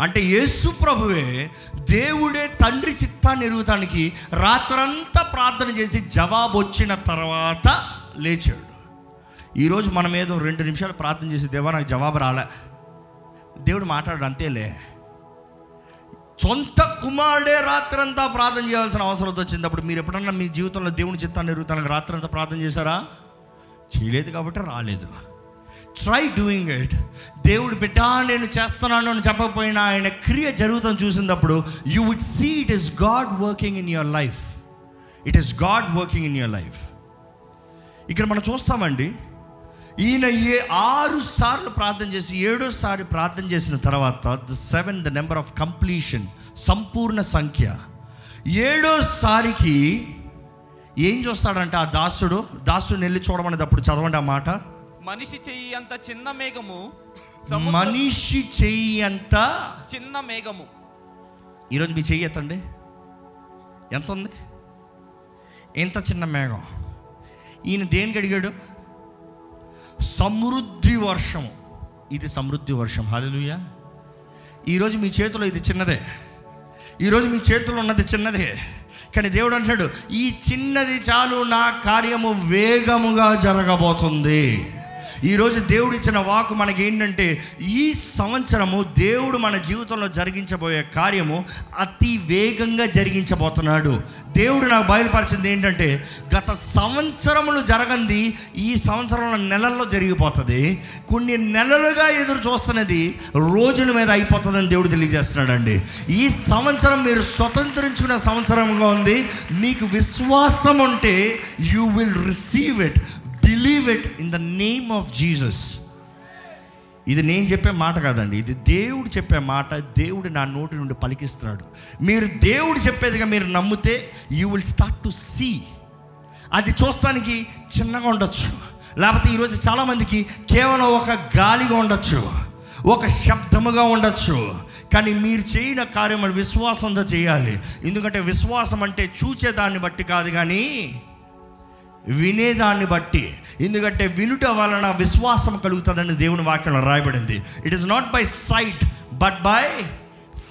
అంటే యేసు ప్రభువే దేవుడే తండ్రి చిత్తాన్ని ఎరుగుతానికి రాత్రంతా ప్రార్థన చేసి జవాబు వచ్చిన తర్వాత లేచాడు. ఈరోజు మనం ఏదో రెండు నిమిషాలు ప్రార్థన చేసి దేవా నాకు జవాబు రాలే. దేవుడు మాట్లాడు అంతేలే. సొంత కుమారుడే రాత్రంతా ప్రార్థన చేయాల్సిన అవసరం వచ్చింది అప్పుడు మీరు ఎప్పుడన్నా మీ జీవితంలో దేవుని చిత్తాన్ని ఎరుగుతానికి రాత్రంతా ప్రార్థన చేశారా? చేయలేదు కాబట్టి రాలేదు. ట్రై డూయింగ్ ఇట్ దేవుడు బిడ్డ నేను చేస్తున్నాను అని చెప్పకపోయినా ఆయన క్రియ జరుగుతాం చూసినప్పుడు you would see it is God working in your life it is God working in your life ఇక్కడ మనం చూస్తామండి ఈయన ఏ ఆరు సార్లు ప్రార్థన చేసి ఏడోసారి ప్రార్థన చేసిన తర్వాత the seven the number of completion సంపూర్ణ సంఖ్య. ఏడోసారికి ఏం చూస్తాడంటే ఆ దాసుడు? దాసుడు వెళ్ళి చూడమనేటప్పుడు చదవండి ఆ మాట. మనిషి చెయ్యి అంత చిన్న మేఘము మనిషి చెయ్యి అంత చిన్న మేఘము. ఈరోజు మీ చెయ్యి ఎత్తండి. ఎంత ఉంది ఎంత చిన్న మేఘం. ఈయన దేనికి అడిగాడు? సమృద్ధి వర్షం ఇది సమృద్ధి వర్షం. హాలెలుయా ఈరోజు మీ చేతిలో ఇది చిన్నదే. ఈరోజు మీ చేతిలో ఉన్నది చిన్నదే. కానీ దేవుడు అంటాడు ఈ చిన్నది చాలు నా కార్యము వేగముగా జరగబోతుంది. ఈరోజు దేవుడు ఇచ్చిన వాకు మనకి ఏంటంటే ఈ సంవత్సరము దేవుడు మన జీవితంలో జరిగించబోయే కార్యము అతి వేగంగా జరిగించబోతున్నాడు. దేవుడు నాకు బయలుపరిచింది ఏంటంటే గత సంవత్సరములు జరగంది ఈ సంవత్సరంలో నెలల్లో జరిగిపోతుంది. కొన్ని నెలలుగా ఎదురు చూస్తున్నది రోజుల మీద అయిపోతుందని దేవుడు తెలియజేస్తున్నాడండి. ఈ సంవత్సరం మీరు స్వతంత్రించుకున్న సంవత్సరంగా ఉంది. మీకు విశ్వాసం ఉంటే you will receive it believe it in the name of Jesus ఇది నేను చెప్పే మాట కాదండి. ఇది దేవుడు చెప్పే మాట. దేవుడు నా నోటి నుండి పలికిస్తున్నాడు. మీరు దేవుడు చెప్పేదిగా మీరు నమ్మితే you will start to see అది చూస్తానికి చిన్నగా ఉండొచ్చు. లేకపోతే ఈరోజు చాలామందికి కేవలం ఒక గాలిగా ఉండొచ్చు. ఒక శబ్దముగా ఉండొచ్చు. కానీ మీరు చేయని కార్యం విశ్వాసంతో చేయాలి. ఎందుకంటే విశ్వాసం అంటే చూచేదాన్ని బట్టి కాదు కానీ వినేదాన్ని బట్టి ఎందుకంటే వినుట వలన విశ్వాసం కలుగుతుందని దేవుని వాక్యంలో రాయబడింది. It is not by sight but by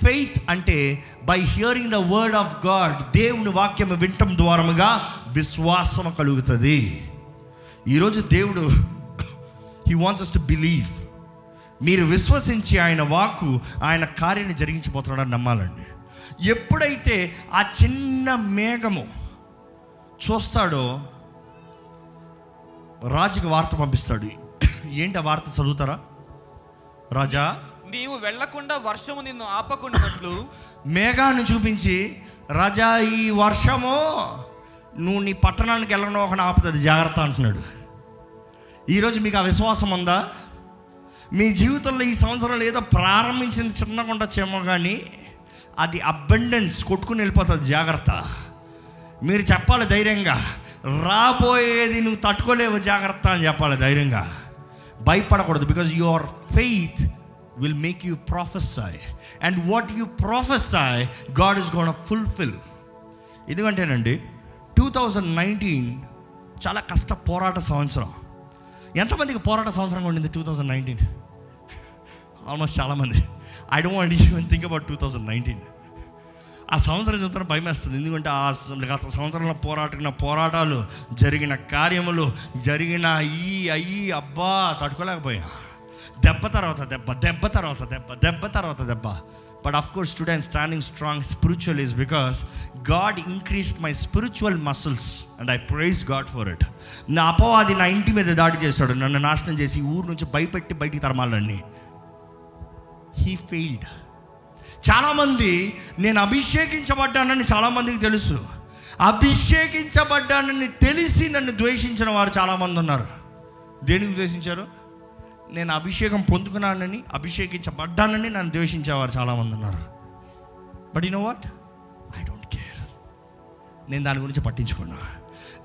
faith అంటే by hearing the word of God దేవుని వాక్యం వినటం ద్వారముగా విశ్వాసం కలుగుతుంది. ఈరోజు దేవుడు హీ వాంట్స్ టు బిలీవ్ మీరు విశ్వసించి ఆయన వాక్కు ఆయన కార్యాన్ని జరిగించిపోతున్నాడని నమ్మాలండి. ఎప్పుడైతే ఆ చిన్న మేఘము చూస్తాడో రాజుకి వార్త పంపిస్తాడు. ఏంటి ఆ వార్త చదువుతారా? రాజా? నీవు వెళ్ళకుండా వర్షము నిన్ను ఆపకుండాట్లు మేఘాన్ని చూపించి రాజా ఈ వర్షము నువ్వు నీ పట్టణానికి వెళ్ళడం ఒక ఆపుతుంది జాగ్రత్త అంటున్నాడు. ఈరోజు మీకు ఆ విశ్వాసం ఉందా? మీ జీవితంలో ఈ సంవత్సరంలో ఏదో ప్రారంభించింది చిన్నగా ఉండొచ్చేమో కానీ అది అబండెన్స్ కొట్టుకుని వెళ్ళిపోతుంది జాగ్రత్త. మీరు చెప్పాలి ధైర్యంగా. రాబోయేది నువ్వు తట్టుకోలేవు జాగ్రత్త అని చెప్పాలి ధైర్యంగా. భయపడకూడదు because your faith will make you prophesy and what you prophesy God is gonna fulfil ఎందుకంటేనండి two thousand nineteen చాలా కష్ట పోరాట సంవత్సరం. ఎంతమందికి పోరాట సంవత్సరం ఉండింది టూ థౌజండ్ నైన్టీన్ ఆల్మోస్ట్ చాలామంది. I don't want even think about two thousand nineteen ఆ సంవత్సరం చూస్తే భయం వేస్తుంది ఎందుకంటే ఆ గత సంవత్సరంలో పోరాటిన పోరాటాలు జరిగిన కార్యములు జరిగిన ఈ అయ్యి అబ్బా తట్టుకోలేకపోయా. దెబ్బ తర్వాత దెబ్బ దెబ్బ తర్వాత దెబ్బ దెబ్బ తర్వాత దెబ్బ. But of course today I'm standing strong spiritual is because God increased my spiritual muscles and I praise God for it నా అపవాది నా ఇంటి మీద దాడి చేశాడు. నన్ను నాశనం చేసి ఊరు నుంచి భయపెట్టి బయటికి తరమాలని. హీ ఫెయిల్డ్ చాలామంది నేను అభిషేకించబడ్డానని చాలామందికి తెలుసు. అభిషేకించబడ్డానని తెలిసి నన్ను ద్వేషించిన వారు చాలామంది ఉన్నారు. దేనికి ద్వేషించారు? నేను అభిషేకం పొందుకున్నానని అభిషేకించబడ్డానని నన్ను ద్వేషించేవారు చాలామంది ఉన్నారు. But you know what I don't care నేను దాని గురించి పట్టించుకున్నాను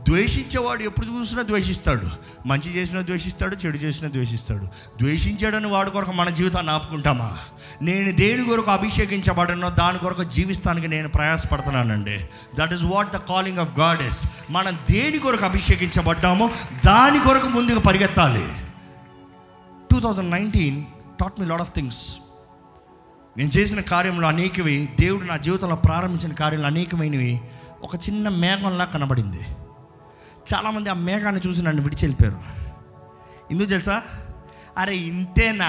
ద్వేషించేవాడు ఎప్పుడు చూసినా ద్వేషిస్తాడు. మంచి చేసినా ద్వేషిస్తాడు చెడు చేసినా ద్వేషిస్తాడు. ద్వేషించాడని వాడి కొరకు మన జీవితాన్ని ఆపుకుంటామా? నేను దేని కొరకు అభిషేకించబడనో దాని కొరకు జీవిస్తానికి నేను ప్రయాసపడుతున్నానండి. That is what the calling of God is మనం దేని కొరకు అభిషేకించబడ్డామో దాని కొరకు ముందుకు పరిగెత్తాలి. Two thousand nineteen taught me lot of things నేను చేసిన కార్యంలో అనేకవి దేవుడు నా జీవితంలో ప్రారంభించిన కార్యాలు అనేకమైనవి. ఒక చిన్న మేఘంలా కనబడింది. చాలామంది ఆ మేఘాన్ని చూసి నన్ను విడిచి వెళ్ళిపోయారు ఎందుకు తెలుసా? అరే ఇంతేనా?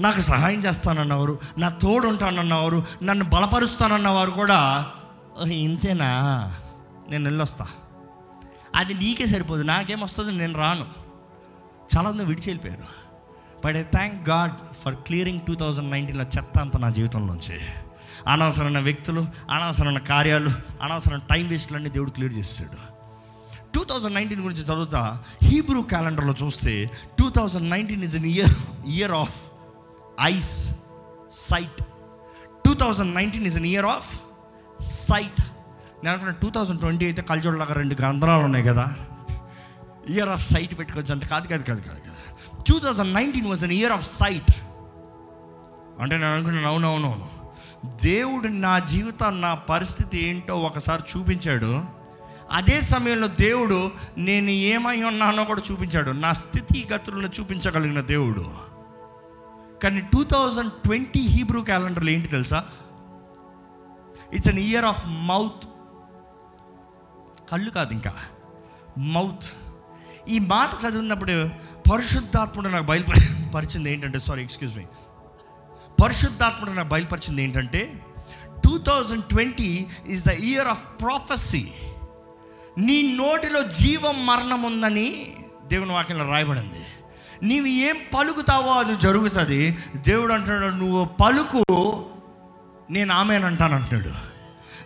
నాకు సహాయం చేస్తానన్నవారు నా తోడు ఉంటానన్నవారు నన్ను బలపరుస్తానన్నవారు కూడా "ఓహ్, ఇంతేనా? నేను వెళ్ళొస్తా. అది నీకే సరిపోదు నాకేమొస్తుంది నేను రాను. చాలామంది విడిచి వెళ్ళిపోయారు but I thank God for clearing two thousand నైన్టీన్లో చెత్త అంతా నా జీవితంలోంచి. అనవసరమైన వ్యక్తులు అనవసరమైన కార్యాలు అనవసరమైన టైం వేస్ట్లన్నీ దేవుడు క్లియర్ చేస్తాడు టూ థౌజండ్ నైన్టీన్ గురించి చదువుతా. హీబ్రూ క్యాలెండర్లో చూస్తే two thousand nineteen is an year year of eyesight two thousand nineteen is an year of sight నేను అనుకున్నా టూ థౌజండ్ ట్వంటీ అయితే కల్చోడ్లాగా రెండు గ్రంథాలు ఉన్నాయి కదా. ఇయర్ ఆఫ్ సైట్ పెట్టుకోవచ్చు అంటే కాదు కాదు కాదు కాదు కదా. Two thousand nineteen was an year of sight అంటే నేను అనుకున్నాను అవునవునవును దేవుడు నా జీవితం నా పరిస్థితి ఏంటో ఒకసారి చూపించాడు. అదే సమయంలో దేవుడు నేను ఏమై ఉన్నానో కూడా చూపించాడు. నా స్థితిగతులను చూపించగలిగిన దేవుడు. కానీ టూ థౌజండ్ ట్వంటీ హీబ్రూ క్యాలెండర్లో ఏంటి తెలుసా? It's an year of mouth కళ్ళు కాదు ఇంకా. మౌత్ ఈ మాట చదివినప్పుడు పరిశుద్ధాత్ముడు నాకు బయలుపరి పరిచింది ఏంటంటే సారీ ఎక్స్క్యూజ్ మీ పరిశుద్ధాత్ముడు నాకు బయలుపరిచింది ఏంటంటే two thousand twenty is the year of prophecy నీ నోటిలో జీవం మరణం ఉందని దేవుని వాక్యంలో రాయబడింది. నీవు ఏం పలుకుతావో అది జరుగుతుంది. దేవుడు అంటున్నాడు నువ్వు పలుకు నేను ఆమెనంటాను అంటున్నాడు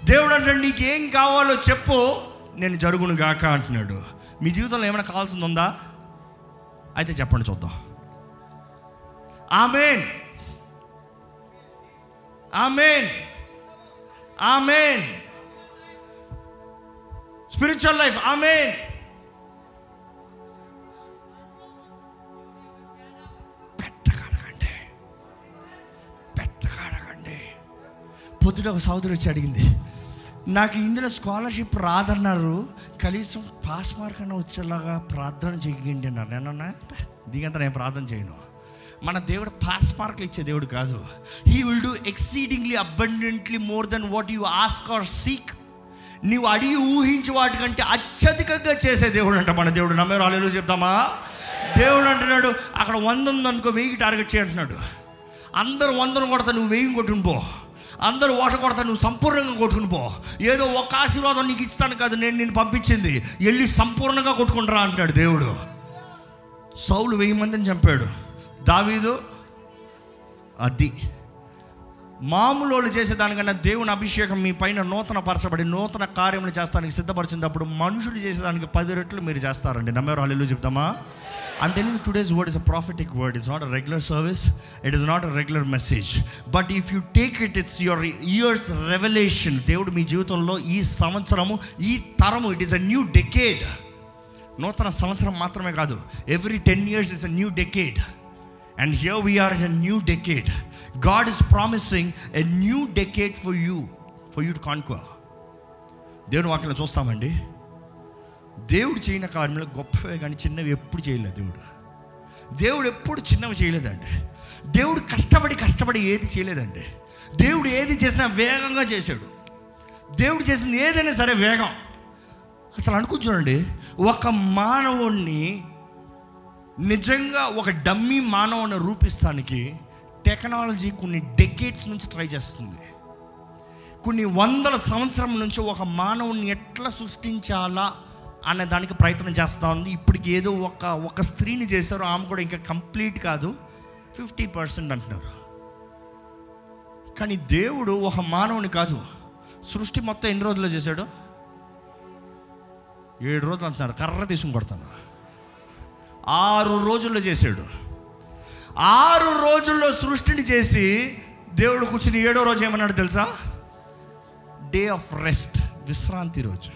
దేవుడు అంటాడు నీకేం కావాలో చెప్పు నేను జరుగును గాక అంటున్నాడు. మీ జీవితంలో ఏమైనా కావాల్సింది ఉందా? అయితే చెప్పండి చూద్దాం. Amen. Amen. Amen. Spiritual life ఆమె పెద్దగా అడగండి పెద్దగా పొద్దున ఒక సోదరు వచ్చి అడిగింది నాకు ఇందులో స్కాలర్షిప్ రాదన్నారు కనీసం పాస్ మార్క్ అన్న వచ్చేలాగా ప్రార్థన చేయండి అన్నారు. నేనన్నా దీనికంతా నేను ప్రార్థన చేయను. మన దేవుడు పాస్ మార్కులు ఇచ్చే దేవుడు కాదు. He will do exceedingly abundantly more than what you ask or seek నీవు అడిగి ఊహించి వాటికంటే అత్యధికంగా చేసే దేవుడు అంట మన దేవుడు. నమ్మేరు? అల్లెలు చెప్తామా? దేవుడు అంటున్నాడు అక్కడ వంద ఉందనుకో వెయ్యి టార్గెట్ చేయంటున్నాడు అందరు వందను కొడతా నువ్వు వెయ్యి కొట్టుకుని పో. అందరూ ఓట కొడతా నువ్వు సంపూర్ణంగా కొట్టుకుని పో. ఏదో ఒక ఆశీర్వాదం నీకు ఇస్తాను కాదు నేను నేను పంపించింది. వెళ్ళి సంపూర్ణంగా కొట్టుకుంటారా అంటాడు దేవుడు. సౌలు వెయ్యి మందిని చంపాడు. దావీదు అది. మామూలు వాళ్ళు చేసేదానికన్నా దేవుని అభిషేకం మీ పైన నూతన పరచబడి నూతన కార్యములు చేస్తానికి సిద్ధపరిచినప్పుడు మనుషులు చేసేదానికి పది రెట్లు మీరు చేస్తారండి నమ్మేవారు హల్లు చెప్తామా I'm telling you today's word is a prophetic word. It's not a regular service. It is not a regular message. But if you take it, it's your year's revelation. దేవుడు మీ జీవితంలో ఈ సంవత్సరము ఈ తరము it is a new decade నూతన సంవత్సరం మాత్రమే కాదు every ten years is a new decade and here we are in a new decade God is promising a new decade for you for you to conquer దేవుని వాక్యంలో చూస్తామండి. దేవుడు చేయని కార్యంలో గొప్పవే కానీ చిన్నవి ఎప్పుడు చేయలేదు దేవుడు. దేవుడు ఎప్పుడు చిన్నవి చేయలేదండి. దేవుడు కష్టపడి కష్టపడి ఏది చేయలేదండి. దేవుడు ఏది చేసినా వేగంగా చేశాడు. దేవుడు చేసింది ఏదైనా సరే వేగం. అసలు అనుకుని చూడండి ఒక మానవుణ్ణి నిజంగా ఒక డమ్మీ మానవుని రూపిస్తానికి టెక్నాలజీ కొన్ని డెకేట్స్ నుంచి ట్రై చేస్తుంది. కొన్ని వందల సంవత్సరం నుంచి ఒక మానవుని ఎట్లా సృష్టించాలా అనే దానికి ప్రయత్నం చేస్తూ ఉంది. ఇప్పటికి ఏదో ఒక ఒక స్త్రీని చేశారు ఆమె కూడా ఇంకా కంప్లీట్ కాదు. ఫిఫ్టీ పర్సెంట్ అంటున్నారు. కానీ దేవుడు ఒక మానవుని కాదు. సృష్టి మొత్తం ఎన్ని రోజుల్లో చేశాడు? ఏడు రోజులు అంటున్నారు. కర్ర తీసుకుని కొడతాను. ఆరు రోజుల్లో చేశాడు. ఆరు రోజుల్లో సృష్టిని చేసి దేవుడు కూర్చుని ఏడో రోజు ఏమన్నాడు తెలుసా? డే ఆఫ్ రెస్ట్ విశ్రాంతి రోజు.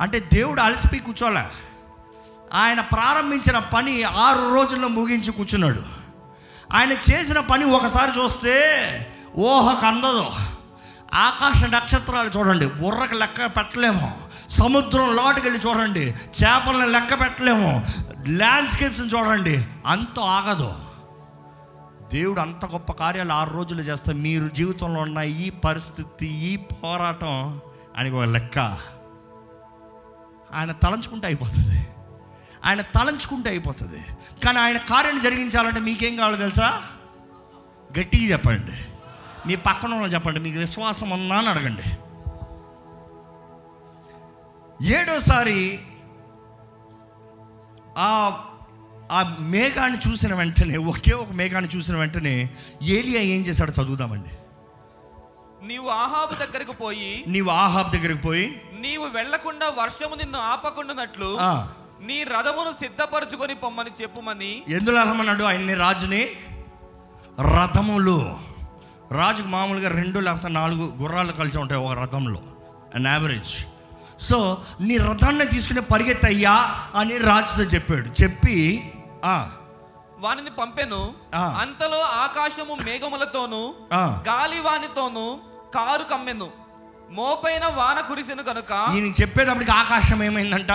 అంటే దేవుడు అలసిపోయి కూర్చోలే. ఆయన ప్రారంభించిన పని ఆరు రోజుల్లో ముగించి కూర్చున్నాడు. ఆయన చేసిన పని ఒకసారి చూస్తే ఊహకు అందదు. ఆకాశ నక్షత్రాలు చూడండి బుర్రకు లెక్క పెట్టలేము. సముద్రం లోటుకెళ్ళి చూడండి చేపలను లెక్క పెట్టలేము. ల్యాండ్స్కేప్స్ని చూడండి. అంత ఆగదు. దేవుడు అంత గొప్ప కార్యాలు ఆరు రోజులు చేస్తే మీరు జీవితంలో ఉన్న ఈ పరిస్థితి ఈ పోరాటం ఆయనకు ఒక లెక్క. ఆయన తలంచుకుంటే అయిపోతుంది. ఆయన తలంచుకుంటే అయిపోతుంది. కానీ ఆయన కార్యం జరిగించాలంటే మీకేం కావాలో తెలుసా? గట్టిగా చెప్పండి. మీ పక్కన వాళ్ళని చెప్పండి. మీకు విశ్వాసం ఉందా అని అడగండి. ఏడోసారి ఆ ఆ మేఘాన్ని చూసిన వెంటనే ఒకే ఒక మేఘాన్ని చూసిన వెంటనే ఏలియా ఏం చేశాడో చదువుదామండి. నీవు ఆహాబు దగ్గరకు పోయి నీవు ఆహాబ్ దగ్గరికి పోయి నీవు వెళ్ళకుండా వర్షము నిన్ను ఆపకుండానట్లు నీ రథమును సిద్ధపరచుకొని పొమ్మని చెప్పుమని ఎందులో అనమన్నాడు ఆయన్ని రాజుని? రథములు. రాజుకు మామూలుగా రెండు లేకపోతే నాలుగు గుర్రాలు కలిసి ఉంటాయి ఒక రథంలో. అన్ యావరేజ్ సో నీ రథాన్ని తీసుకుని పరిగెత్తయ్యా అని రాజుతో చెప్పాడు. చెప్పి ఆ, వానిని పంపెను. అంతలో ఆకాశము మేఘములతోను. గాలి వానితోను కారు కమ్మెను. మోపైన వాన కురిసెను కనుక ఈయన చెప్పేటప్పటికి ఆకాశం ఏమైందంట?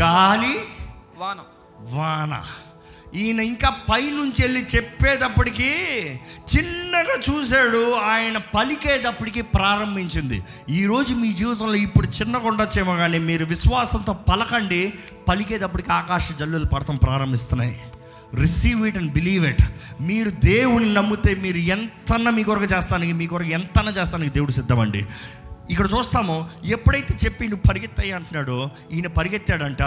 గాలి వాన. వాన. ఈయన ఇంకా పైనుంచి వెళ్ళి చెప్పేటప్పటికీ చిన్నగా చూశాడు ఆయన పలికేటప్పటికీ ప్రారంభించింది. ఈరోజు మీ జీవితంలో ఇప్పుడు చిన్నగా ఉండొచ్చేమో కానీ మీరు విశ్వాసంతో పలకండి పలికేటప్పటికి ఆకాశ జల్లులు పడతాం ప్రారంభిస్తున్నాయి. Receive it and believe it మీరు దేవుని నమ్మితే మీరు ఎంతన్నా మీ కొరకు చేస్తానికి మీ కొరకు ఎంతన్నా చేస్తానికి దేవుడు సిద్ధమండి. ఇక్కడ చూస్తాము ఎప్పుడైతే చెప్పి నువ్వు పరిగెత్తాయి అంటున్నాడో ఈయన పరిగెత్తాడంట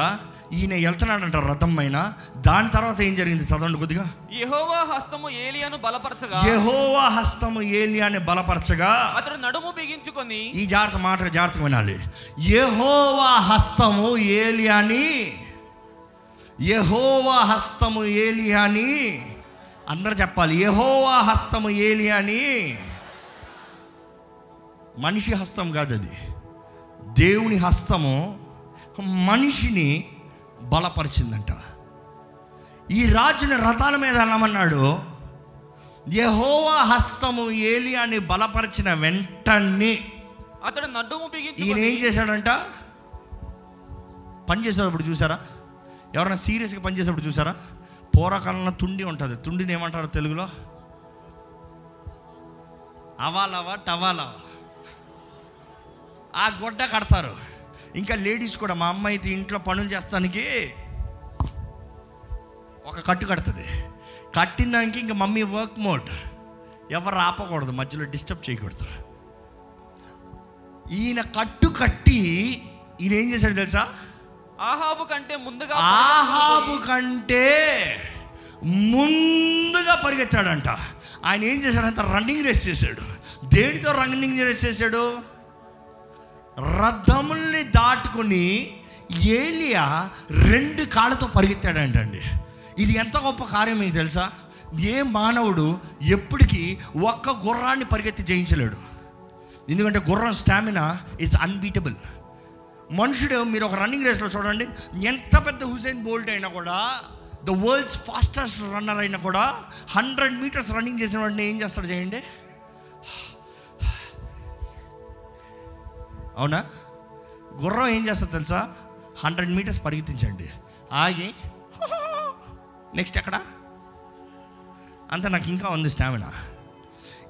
ఈయన వెళ్తున్నాడంట రథం పైన. దాని తర్వాత ఏం జరిగింది? చదవండి కొద్దిగా. యెహోవా హస్తము ఏలియాను బలపరచగా. యెహోవా హస్తము ఏలియాని బలపరచగా. అతడు నడుము బిగించుకొని ఈ జాగ్రత్త మాట జాగ్రత్తగా వినాలి. యెహోవా హస్తము ఏలియాని యెహోవా హస్తము ఏలియాని. అందరు చెప్పాలి యెహోవా హస్తము ఏలియాని. మనిషి హస్తం కాదు అది దేవుని హస్తము మనిషిని బలపరిచిందంట. ఈ రాజుని రథాల మీద వెళ్ళమన్నాడు యెహోవా హస్తము ఏలియాని బలపరిచిన వెంటనే అతడు నడుము ఈయన ఏం చేశాడంట? పని చేసేటప్పుడు చూసారా ఎవరైనా సీరియస్గా పని చేసేటప్పుడు చూసారా పూర్వకాలంలో తుండి ఉంటుంది. తుండిని ఏమంటారు తెలుగులో? అవాలవా టవాలవా. ఆ గొడ్డ కడతారు. ఇంకా లేడీస్ కూడా మా అమ్మ అయితే ఇంట్లో పనులు చేస్తానికి ఒక కట్టు కడుతుంది. కట్టినాక ఇంకా మమ్మీ వర్క్ మోడ్. ఎవరు ఆపకూడదు మధ్యలో డిస్టర్బ్ చేయకూడదు. ఈయన కట్టు కట్టి ఈయన ఏం చేశాడు తెలుసా? ఆహాబు కంటే ముందుగా ఆహాబు కంటే ముందుగా పరిగెత్తాడంట. ఆయన ఏం చేశాడంట? రన్నింగ్ రేస్ చేశాడు. దేనితో రన్నింగ్ రేస్ చేశాడు? రథముల్ని దాటుకుని ఏలియా రెండు కాళ్ళతో పరిగెత్తాడంటండి. ఇది ఎంత గొప్ప కార్యం మీకు తెలుసా? ఏ మానవుడు ఎప్పటికీ ఒక్క గుర్రాన్ని పరిగెత్తి జయించలేడు. ఎందుకంటే గుర్రం స్టామినా ఇట్స్ అన్బీటబుల్ మనుషుడు మీరు ఒక రన్నింగ్ రేస్లో చూడండి ఎంత పెద్ద హుసేన్ బోల్ట్ అయినా కూడా ద వరల్డ్స్ ఫాస్టెస్ట్ రన్నర్ అయినా కూడా హండ్రెడ్ మీటర్స్ రన్నింగ్ చేసిన వాడిని ఏం చేస్తాడు చేయండి అవునా? గుర్రం ఏం చేస్తుంది తెలుసా? హండ్రెడ్ మీటర్స్ పరిగెత్తించండి. ఆగి నెక్స్ట్ ఎక్కడ? అంత నాకు ఇంకా ఉంది స్టామినా.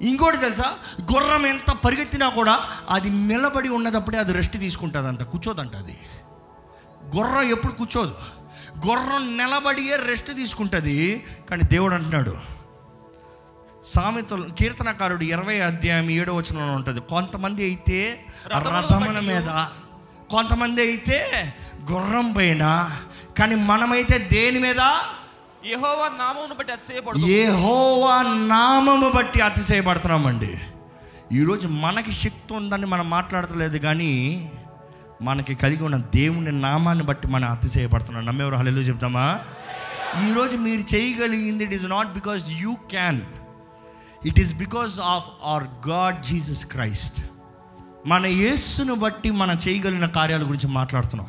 ఇంకోటి తెలుసా? గుర్రం ఎంత పరిగెత్తినా కూడా అది నిలబడి ఉన్నదప్పుడే అది రెస్ట్ తీసుకుంటుందంట కూర్చోదంట అది. గుర్రం ఎప్పుడు కూర్చోదు. గుర్రం నిలబడియే రెస్ట్ తీసుకుంటుంది కానీ దేవుడు అంటున్నాడు సామెతలు కీర్తనకారుడు ఇరవై అధ్యాయం ఏడో వచనంలో ఉంటుంది. కొంతమంది అయితే రథముల మీద కొంతమంది అయితే గుర్రం పైన కానీ మనమైతే దేని మీద? యెహోవా నామమును బట్టి అతిశయపడు నామము బట్టి అతిశయపడుతున్నామండి. ఈరోజు మనకి శక్తి ఉందని మనం మాట్లాడతలేదు కానీ మనకి కలిగి ఉన్న దేవుని నామాన్ని బట్టి మనం అతిశయపడుతున్నాం. నమ్మేవారు హలో చెప్తామా? ఈరోజు మీరు చేయగలిగింది it is not because you can it is because of our God Jesus Christ మన యేస్సును బట్టి మనం చేయగలిగిన కార్యాల గురించి మాట్లాడుతున్నాం.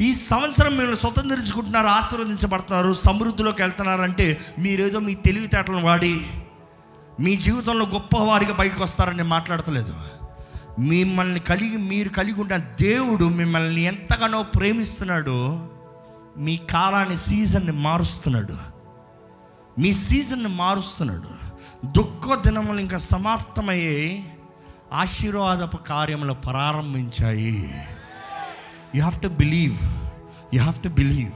ఈ సంవత్సరం మిమ్మల్ని స్వతంత్రించుకుంటున్నారు ఆశీర్వదించబడుతున్నారు సమృద్ధిలోకి వెళ్తున్నారంటే మీరేదో మీ తెలివితేటలను వాడి మీ జీవితంలో గొప్పవారిగా బయటకు వస్తారని మాట్లాడతలేదు. మిమ్మల్ని కలిగి మీరు కలిగి ఉన్న దేవుడు మిమ్మల్ని ఎంతగానో ప్రేమిస్తున్నాడు మీ కాలాన్ని సీజన్ని మారుస్తున్నాడు. మీ సీజన్ని మారుస్తున్నాడు. దుఃఖ దినములు ఇంకా సమాప్తమయ్యే ఆశీర్వాదపు కార్యములు ప్రారంభించాయి. You have to believe you have to believe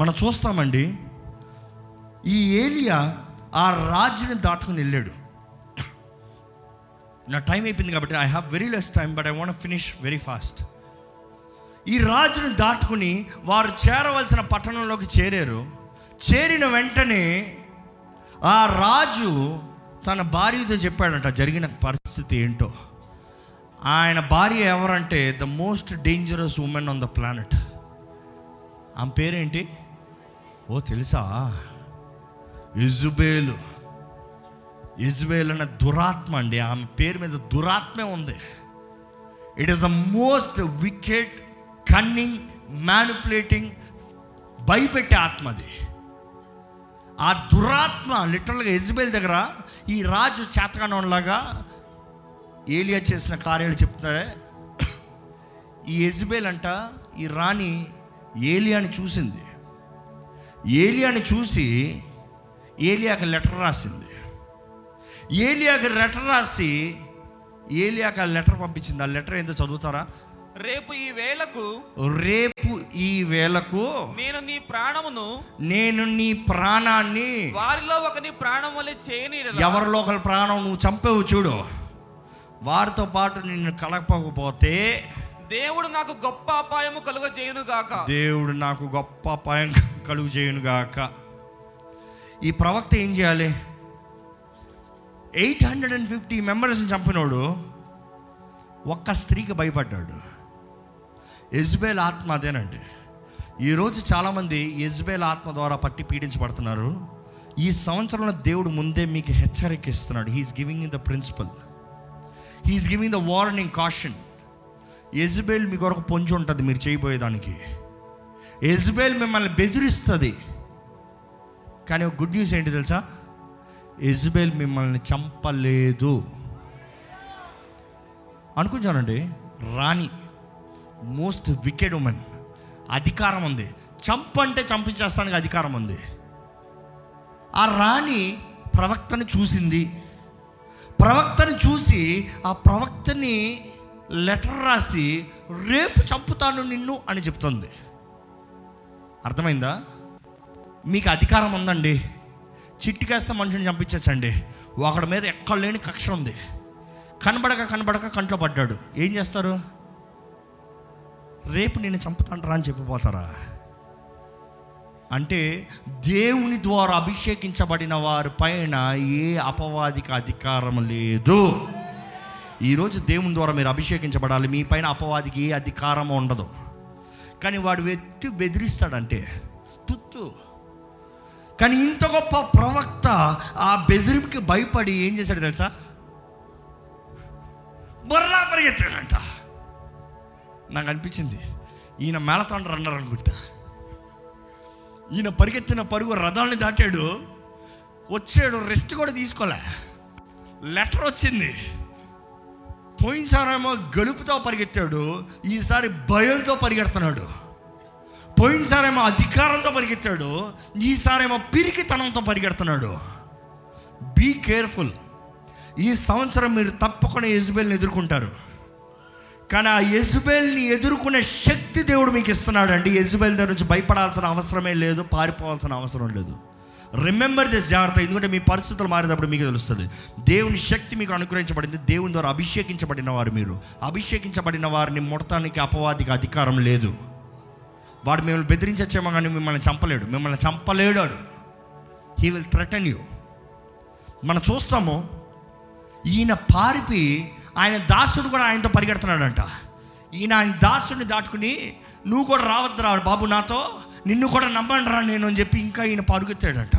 మనం చూస్తామండి ఈ ఏలియా ఆ రాజుని దాటుకుని వెళ్ళాడు. నా టైం అయిపోయింది కాబట్టి I have very less time but I want finish very fast ఈ రాజుని దాటుకుని వారు చేరవలసిన పట్టణంలోకి చేరారు. చేరిన వెంటనే ఆ రాజు తన భార్యతో చెప్పాడంట జరిగిన పరిస్థితి ఏంటో? ఆయన భార్య ఎవరంటే the most dangerous women on the planet. ఆమె పేరేంటి? ఓ తెలుసా? ఇజుబేలు. ఇజ్బేల్ అనే దురాత్మ అండి. ఆమె పేరు మీద దురాత్మే ఉంది. It is the most wicked cunning manipulating భయపెట్టే ఆత్మ అది. ఆ దురాత్మ లిటరల్గా ఎజ్బేల్ దగ్గర ఈ రాజు చేతకానంలాగా ఏలియా చేసిన కార్యాలు చెప్తారే ఈ ఎజ్బేల్ అంట ఈ రాణి ఏలియాని చూసింది. ఏలియాని చూసి ఏలియాకి లెటర్ రాసింది. ఏలియాకి లెటర్ రాసి ఏలియాకి ఆ లెటర్ పంపించింది. ఆ లెటర్ ఏందో చదువుతారా? రేపు ఈ వేళకు రేపు ఈ వేళకు నేను నీ ప్రాణమును నేను నీ ప్రాణాన్ని వారిలో ఒకని ప్రాణం వల్ల చేయని ఎవరిలో ఒకరి ప్రాణం నువ్వు చంపేవు చూడు. వారితో పాటు నిన్ను కలపకపోతే దేవుడు నాకు గొప్ప అపాయము కలుగ చేయను గాక. దేవుడు నాకు గొప్ప అపాయం కలుగు చేయనుగాక ఈ ప్రవక్త ఏం చేయాలి? ఎయిట్ హండ్రెడ్ అండ్ ఫిఫ్టీ మెంబర్స్ని చంపినోడు ఒక్క స్త్రీకి భయపడ్డాడు. యజ్బేల్ ఆత్మ అదేనండి. ఈరోజు చాలామంది యజ్బేల్ ఆత్మ ద్వారా పట్టి పీడించబడుతున్నారు. ఈ సంవత్సరంలో దేవుడు ముందే మీకు హెచ్చరిక ఇస్తున్నాడు. He is giving in the principle he is giving the warning caution యజ్బేల్ మీ కొరకు పొంచి ఉంటుంది మీరు చేయబోయేదానికి. యజ్బేల్ మిమ్మల్ని బెదిరిస్తుంది. కానీ ఒక గుడ్ న్యూస్ ఏంటి తెలుసా? యజ్బేల్ మిమ్మల్ని చంపలేదు. అనుకుంటానండి రాణి. మోస్ట్ వికెడ్ ఉమెన్ అధికారం ఉంది. చంపంటే చంపించేస్తానికి అధికారం ఉంది. ఆ రాణి ప్రవక్తని చూసింది. ప్రవక్తని చూసి ఆ ప్రవక్తని లెటర్ రాసి రేపు చంపుతాను నిన్ను అని చెప్తుంది. అర్థమైందా? మీకు అధికారం ఉందండి. చిట్టుకేస్తే మనిషిని చంపించచ్చండి. ఒకడి మీద ఎక్కడ లేని కక్ష ఉంది. కనబడక కనబడక కంట్లో పడ్డాడు. ఏం చేస్తారు? రేపు నేను చంపుతాంటారా అని చెప్పిపోతారా? అంటే దేవుని ద్వారా అభిషేకించబడిన వారి పైన ఏ అపవాదికి అధికారం లేదు. ఈరోజు దేవుని ద్వారా మీరు అభిషేకించబడాలి. మీ పైన అపవాదికి ఏ అధికారం ఉండదు. కానీ వాడు వ్యక్తి బెదిరిస్తాడంటే తుత్తు. కానీ ఇంత గొప్ప ప్రవక్త ఆ బెదిరింపుకి భయపడి ఏం చేశాడు తెలుసా? బొర్రా పరిగెత్తాడంట. నాకు అనిపించింది. ఈయన మేళతాండ్రు రన్నర్ అనుకుంటా. ఈయన పరిగెత్తిన పరుగు రథాన్ని దాటాడు. వచ్చాడు రెస్ట్ కూడా తీసుకోలే. లెటర్ వచ్చింది. పోయినసారేమో గలుపుతో పరిగెత్తాడు. ఈసారి భయంతో పరిగెడుతున్నాడు. పోయినసారేమో అధికారంతో పరిగెత్తాడు. ఈసారేమో పిరికితనంతో పరిగెడుతున్నాడు. బీ కేర్ఫుల్ ఈ సంవత్సరం మీరు తప్పకుండా యజ్బేల్ని ఎదుర్కొంటారు. కానీ ఆ యజుబెల్ని ఎదుర్కొనే శక్తి దేవుడు మీకు ఇస్తున్నాడు అండి యజుబెల్ దగ్గర నుంచి భయపడాల్సిన అవసరమే లేదు పారిపోవాల్సిన అవసరం లేదు. రిమెంబర్ దిస్ జాగ్రత్త ఎందుకంటే మీ పరిస్థితులు మారేటప్పుడు మీకు తెలుస్తుంది. దేవుని శక్తి మీకు అనుగ్రహించబడింది దేవుని ద్వారా అభిషేకించబడిన వారు మీరు. అభిషేకించబడిన వారిని ముడతానికి అపవాదికి అధికారం లేదు. వాడు మిమ్మల్ని బెదిరించచ్చేమో కానీ మిమ్మల్ని చంపలేడు. మిమ్మల్ని చంపలేడు హీ విల్ థ్రెటన్ యూ మనం చూస్తాము ఈయన పారిపి ఆయన దాసుడు కూడా ఆయనతో పరిగెడుతున్నాడంట. ఈయన ఆయన దాసుడిని దాటుకుని నువ్వు కూడా రావద్దు రా బాబు నాతో నిన్ను కూడా నమ్మండిరా నేను అని చెప్పి ఇంకా ఈయన పరుగెత్తాడంట.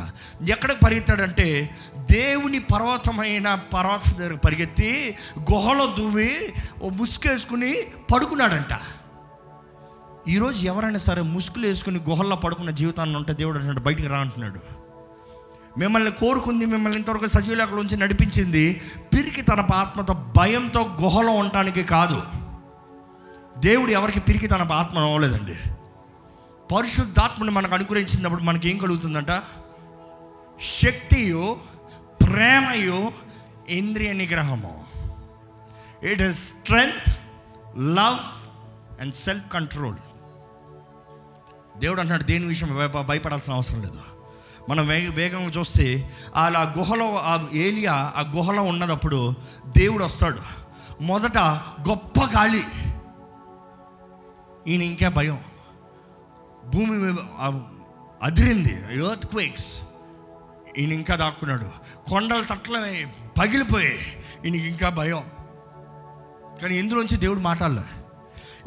ఎక్కడికి పరిగెత్తాడంటే దేవుని పర్వతమైన పర్వత దగ్గర పరిగెత్తి గుహలో దువ్వి ఓ ముసుకేసుకుని పడుకున్నాడంట. ఈరోజు ఎవరైనా సరే ముసుగులు వేసుకుని గుహల్లో పడుకున్న జీవితాన్ని ఉంటే దేవుడు అంటున్నాడు బయటికి రా అంటున్నాడు. మిమ్మల్ని కోరుకుంది మిమ్మల్ని ఇంతవరకు సజీవులకుల నుంచి నడిపించింది పిరికి తన ఆత్మతో భయంతో గుహలో ఉండటానికి కాదు. దేవుడు ఎవరికి పిరికి తన ఆత్మ అవ్వలేదండి. పరిశుద్ధాత్మని మనకు అనుగ్రహించినప్పుడు మనకి ఏం కలుగుతుందంట? శక్తియు ప్రేమయు ఇంద్రియ నిగ్రహము. It is strength love and self control దేవుడు అంటున్నాడు దేని విషయం భయపడాల్సిన అవసరం లేదు. మనం వేగ వేగంగా చూస్తే అలా గుహలో ఆ ఏలియా ఆ గుహలో ఉన్నదప్పుడు దేవుడు వస్తాడు. మొదట గొప్ప గాలి. ఈయన ఇంకా భయం. భూమి అదిరింది. ఎర్త్ క్వేక్స్ ఈయన ఇంకా దాక్కున్నాడు. కొండలు తట్ల పగిలిపోయాయి. ఈయనకి ఇంకా భయం. కానీ ఇందులోంచి దేవుడు మాట్లాడలే.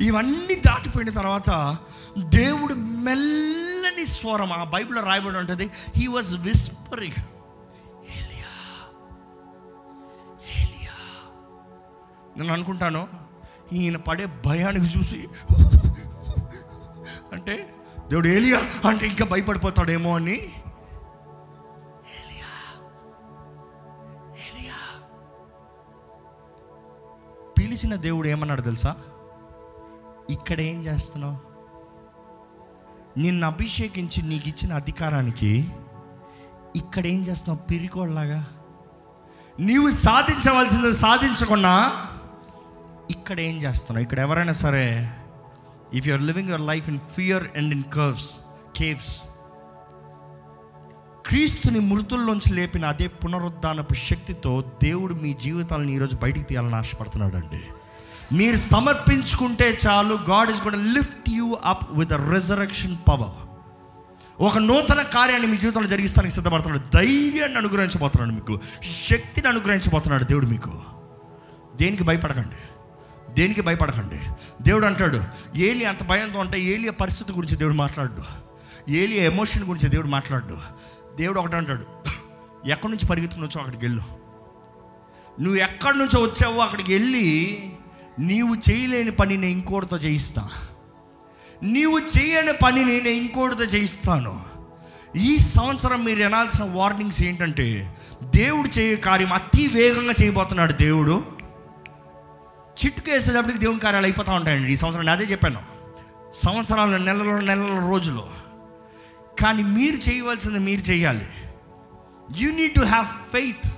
ఇవన్నీ దాటిపోయిన తర్వాత దేవుడు మెల్లని స్వరం ఆ బైబిల్లో రాయబడి ఉంటుంది హీ వాజ్ విస్పరింగ్ నేను అనుకుంటాను ఈయన పడే భయానికి చూసి అంటే దేవుడు ఏలియా అంటే ఇంకా భయపడిపోతాడేమో అని. పిలిచిన దేవుడు ఏమన్నాడు తెలుసా? ఇక్కడ ఏం చేస్తున్నావు? నిన్ను అభిషేకించి నీకు ఇచ్చిన అధికారానికి ఇక్కడ ఏం చేస్తున్నావు? పిరికోళ్ళలాగా నీవు సాధించవలసింది సాధించకుండా ఇక్కడ ఏం చేస్తున్నావు? ఇక్కడ ఎవరైనా సరే if you are living your life in fear and in curves caves క్రీస్తుని మృతుల్లోంచి లేపిన అదే పునరుద్ధానపు శక్తితో దేవుడు మీ జీవితాలను ఈరోజు బయటికి తీయాలని ఆశపడుతున్నాడు అండి మీరు సమర్పించుకుంటే చాలు God is good lift you up with resurrection power ఒక నూతన కార్యాన్ని మీ జీవితంలో జరిగిస్తానికి సిద్ధపడుతున్నాడు. ధైర్యాన్ని అనుగ్రహించబోతున్నాడు మీకు. శక్తిని అనుగ్రహించబోతున్నాడు దేవుడు మీకు. దేనికి భయపడకండి. దేనికి భయపడకండి. దేవుడు అంటాడు ఏలి అంత భయంతో ఉంటే ఏలియ పరిస్థితి గురించి దేవుడు మాట్లాడు. ఏలియ ఎమోషన్ గురించి దేవుడు మాట్లాడు. దేవుడు ఒకటి అంటాడు ఎక్కడి నుంచి పరిగెత్తుకుని వచ్చావు అక్కడికి వెళ్ళు. నువ్వు ఎక్కడి నుంచో వచ్చావో అక్కడికి వెళ్ళి నీవు చేయలేని పని నేను ఇంకోటితో చేయిస్తా. నీవు చేయని పని నేను ఇంకోటితో చేయిస్తాను. ఈ సంవత్సరం మీరు వినాల్సిన వార్నింగ్స్ ఏంటంటే దేవుడు చేయ కార్యం అతి వేగంగా చేయబోతున్నాడు దేవుడు. చిట్టుకు వేసేటప్పటికి దేవుని కార్యాలు అయిపోతూ ఉంటాయండి. ఈ సంవత్సరం అదే చెప్పాను. సంవత్సరాలు నెలల నెలల రోజులు. కానీ మీరు చేయవలసింది మీరు చేయాలి. You need to have faith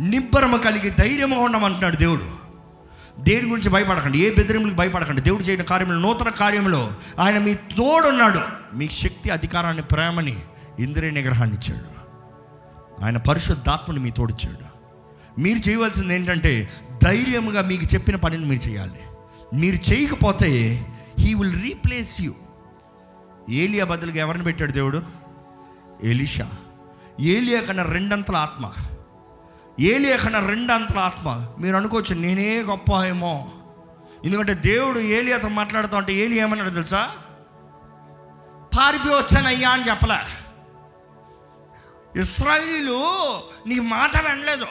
నిబ్బరము కలిగి ధైర్యంగా ఉండమంటున్నాడు దేవుడు. దేని గురించి భయపడకండి? ఏ బెదిరింపులకు భయపడకండి? దేవుడు చేయని కార్యంలో నూతన కార్యంలో ఆయన మీ తోడున్నాడు. మీ శక్తి అధికారాన్ని ప్రేమని ఇంద్రియ నిగ్రహాన్ని ఇచ్చాడు. ఆయన పరిశుద్ధాత్మని మీ తోడిచ్చాడు. మీరు చేయవలసింది ఏంటంటే ధైర్యంగా మీకు చెప్పిన పనిని మీరు చేయాలి. మీరు చేయకపోతే హీ విల్ రీప్లేస్ యూ ఏలియా బదులుగా ఎవరిని పెట్టాడు దేవుడు? ఎలిషా. ఏలియా కన్నా రెండంతల ఆత్మ. ఏలియా రెండు రెండంతల ఆత్మ. మీరు అనుకోవచ్చు నేనే గొప్ప ఏమో. ఎందుకంటే దేవుడు ఏలియాతో మాట్లాడుతూ అంటే ఏలి ఏమన్నాడు తెలుసా? పారిపోయి వచ్చానయ్యా అని చెప్పలే. ఇస్రాయిలు నీ మాట వినలేదు.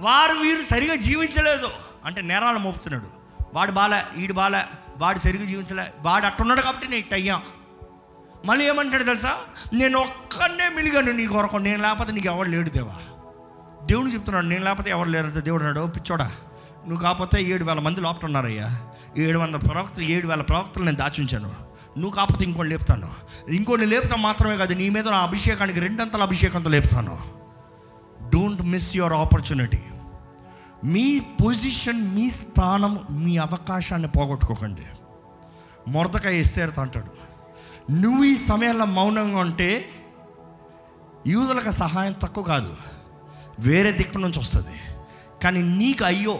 వారు వీరు సరిగా జీవించలేదు. అంటే నేరాలు మోపుతున్నాడు. వాడు బాలే ఈడు బాలే వాడు సరిగా జీవించలే. వాడు అట్టున్నాడు కాబట్టి నేను అయ్యా మళ్ళీ ఏమంటాడు తెలుసా? నేను ఒక్కనే మిలిగాను నీ కొరకు. నేను లేకపోతే నీకు ఎవడు లేడు దేవా? దేవుడు చెప్తున్నాడు నేను లేకపోతే ఎవరు లేరు? దేవుడు అన్నాడు "ఓ పిచ్చోడా నువ్వు కాకపోతే ఏడు వేల మంది లోపల ఉన్నారయ్యా ఏడు వందల ప్రవక్తలు ఏడు వేల ప్రవక్తలు నేను దాచుంచాను నువ్వు కాకపోతే ఇంకోటి లేపుతాను. ఇంకోటి లేపుతాను మాత్రమే కాదు నీ మీద నా అభిషేకానికి రెండంతల అభిషేకంతో లేపుతాను. డోంట్ మిస్ యువర్ ఆపర్చునిటీ మీ పొజిషన్ మీ స్థానం మీ అవకాశాన్ని పోగొట్టుకోకండి. మొరదకాయ ఇస్తేరత అంటాడు. నువ్వు ఈ సమయంలో మౌనంగా ఉంటే యూదులకు సహాయం తక్కువ కాదు. వేరే దిక్కు నుంచి వస్తుంది. కానీ నీకు అయ్యో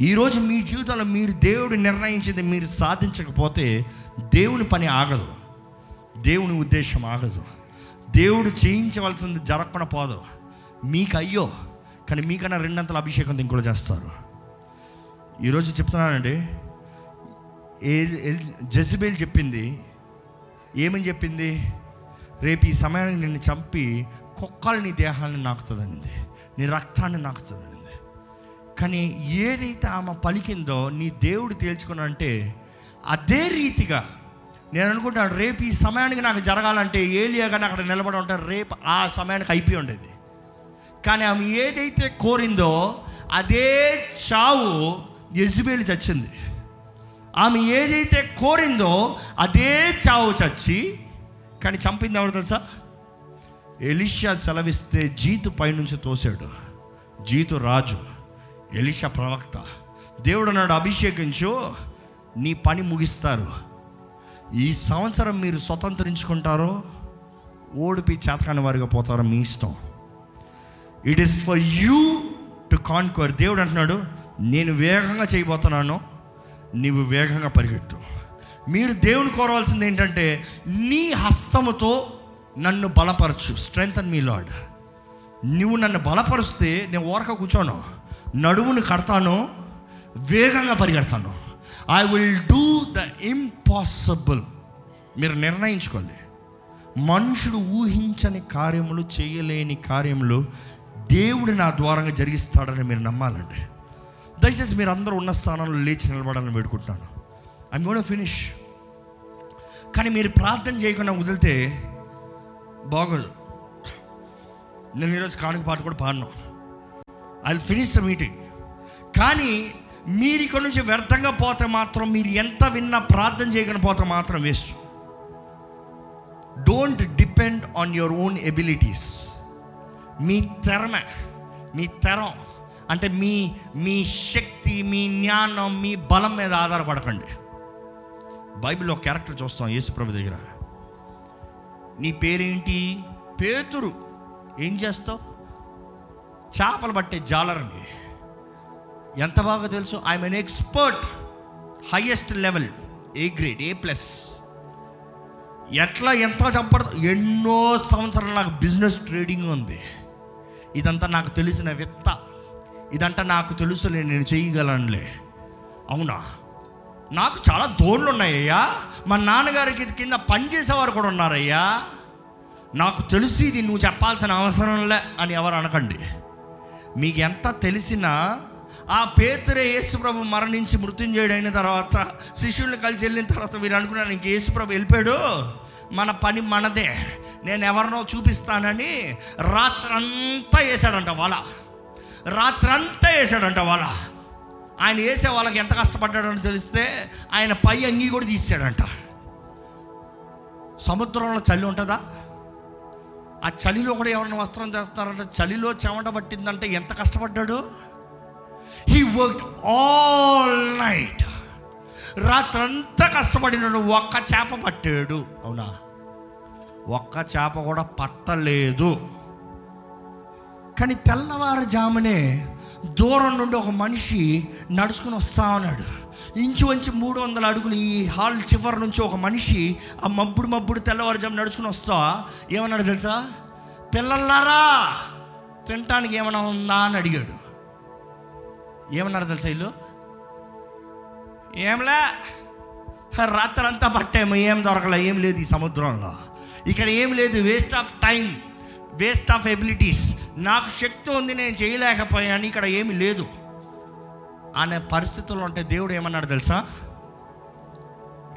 ఈరోజు మీ జీవితంలో మీరు దేవుడు నిర్ణయించింది మీరు సాధించకపోతే దేవుని పని ఆగదు. దేవుని ఉద్దేశం ఆగదు. దేవుడు చేయించవలసింది జరగకుండా పోదు. మీకు అయ్యో కానీ మీకన్నా రెండంతల అభిషేకం ఇంకోటి చేస్తారు. ఈరోజు చెప్తున్నానండి ఏ జెసిబేల్ చెప్పింది. ఏమని చెప్పింది? రేపు ఈ సమయానికి నిన్ను చంపి కుక్కలు నీ దేహాన్ని నాకుతుందనింది నీ రక్తాన్ని నాకుతుందనింది కానీ ఏదైతే ఆమె పలికిందో నీ దేవుడు తేల్చుకున్నంటే అదే రీతిగా నేను అనుకుంటాను రేపు ఈ సమయానికి నాకు జరగాలంటే ఏలియాగా అక్కడ నిలబడి ఉంటాను రేపు ఆ సమయానికి అయిపోయి ఉండేది. కానీ ఆమె ఏదైతే కోరిందో అదే చావు యజుబేలు చచ్చింది. ఆమె ఏదైతే కోరిందో అదే చావు చచ్చి కానీ చంపింది ఎవరు తెలుసా? ఎలిషా సెలవిస్తే జీతు పైనుంచి తోసాడు జీతు రాజు ఎలిషా ప్రవక్త దేవుడు నాడు అభిషేకించు నీ పని ముగిస్తారు. ఈ సంవత్సరం మీరు స్వతంత్రించుకుంటారో ఓడిపి చేతకాని వారిగా పోతారో మీ ఇష్టం. It is for you to conquer దేవుడు అంటున్నాడు నేను వేగంగా చేయబోతున్నాను నీవు వేగంగా పరిగెట్టు మీరు దేవుని కోరవలసింది ఏంటంటే నీ హస్తముతో నన్ను బలపరచు. స్ట్రెంగ్త్ మీ లాడ్ నువ్వు నన్ను బలపరిస్తే నేను ఓరక కూర్చోను. నడువును కడతాను వేగంగా పరిగెడతాను. I will do the impossible మీరు నిర్ణయించుకోండి. మనుషుడు ఊహించని కార్యములు చేయలేని కార్యములు దేవుడు నా ద్వారంగా జరిగిస్తాడని మీరు నమ్మాలండి. దయచేసి మీరు అందరూ ఉన్న స్థానంలో లేచి నిలబడాలని వేడుకుంటున్నాను. ఐ గోన్ ఫినిష్ కానీ మీరు ప్రార్థన చేయకుండా వదిలితే బాగోదు. నేను ఈరోజు కానుక పాట కూడా పాడను. ఐ ఫినిష్ ద మీటింగ్ కానీ మీరు ఇక్కడ నుంచి వ్యర్థంగా పోతే మాత్రం మీరు ఎంత విన్నా ప్రార్థన చేయకుండా పోతే మాత్రం waste. Don't depend on your own abilities మీ తెరమ మీ తెరం అంటే మీ మీ శక్తి మీ జ్ఞానం మీ బలం మీద ఆధారపడకండి. బైబిల్లో క్యారెక్టర్ చూస్తాం యేసుప్రభు దగ్గర. నీ పేరేంటి? పేతురు. ఏం చేస్తావు? చేపలు పట్టే జాలరని. ఎంత బాగా తెలుసు? I'm an expert highest level A grade A plus ఎట్లా ఎంత చెప్పడదు ఎన్నో సంవత్సరాలు నాకు బిజినెస్ ట్రేడింగ్ ఉంది. ఇదంతా నాకు తెలిసిన విత్త. ఇదంతా నాకు తెలుసు నేను చేయగలనులే. అవునా? నాకు చాలా దోళ్ళు ఉన్నాయ్యా మా నాన్నగారికి కింద పనిచేసేవారు కూడా ఉన్నారయ్యా. నాకు తెలిసి ఇది నువ్వు చెప్పాల్సిన అవసరంలే అని ఎవరు అనకండి. మీకు ఎంత తెలిసినా ఆ పేతురే యేసుప్రభు మరణించి మృత్యుంజయుడైన తర్వాత శిష్యుల్ని కలిసి వెళ్ళిన తర్వాత వీరు అనుకున్నారు ఇంక యేసుప్రభు వెళ్ళిపోయాడు. మన పని మనదే. నేను ఎవరినో చూపిస్తానని రాత్రంతా వేసాడంట వాళ్ళ. రాత్రంతా వేసాడంట వాళ్ళ. ఆయన వేసే వాళ్ళకి ఎంత కష్టపడ్డాడని తెలిస్తే ఆయన పై అంగీ కూడా తీసాడంట సముద్రంలో చలి ఉంటుందా? ఆ చలిలో కూడా ఎవరైనా వస్త్రం చేస్తున్నారంటే చలిలో చెమట పట్టిందంటే ఎంత కష్టపడ్డాడు? హీ వర్క్ ఆల్ నైట్ రాత్రంతా కష్టపడినాడు. ఒక్క చేప పట్టాడు. అవునా? ఒక్క చేప కూడా పట్టలేదు. కానీ తెల్లవారుజామునే దూరం నుండి ఒక మనిషి నడుచుకుని వస్తా ఉన్నాడు. ఇంచుమించు మూడు వందల అడుగులు ఈ హాల్ చివరి నుంచి ఒక మనిషి ఆ మబ్బుడు మబ్బుడు తెల్లవారుజాము నడుచుకుని వస్తా. ఏమన్నాడు తెలుసా? పిల్లల్లారా తినటానికి ఏమైనా ఉందా అని అడిగాడు. ఏమన్నారు తెలుసా ఇల్లు ఏంలే రాత్రంతా పట్టాము ఏం దొరకలే ఏం లేదు ఈ సముద్రంలో. ఇక్కడ ఏం లేదు waste of time waste of abilities నాకు శక్తి ఉంది నేను చేయలేకపోయాను ఇక్కడ ఏమి లేదు. అనే పరిస్థితుల్లో ఉంటే దేవుడు ఏమన్నాడు తెలుసా?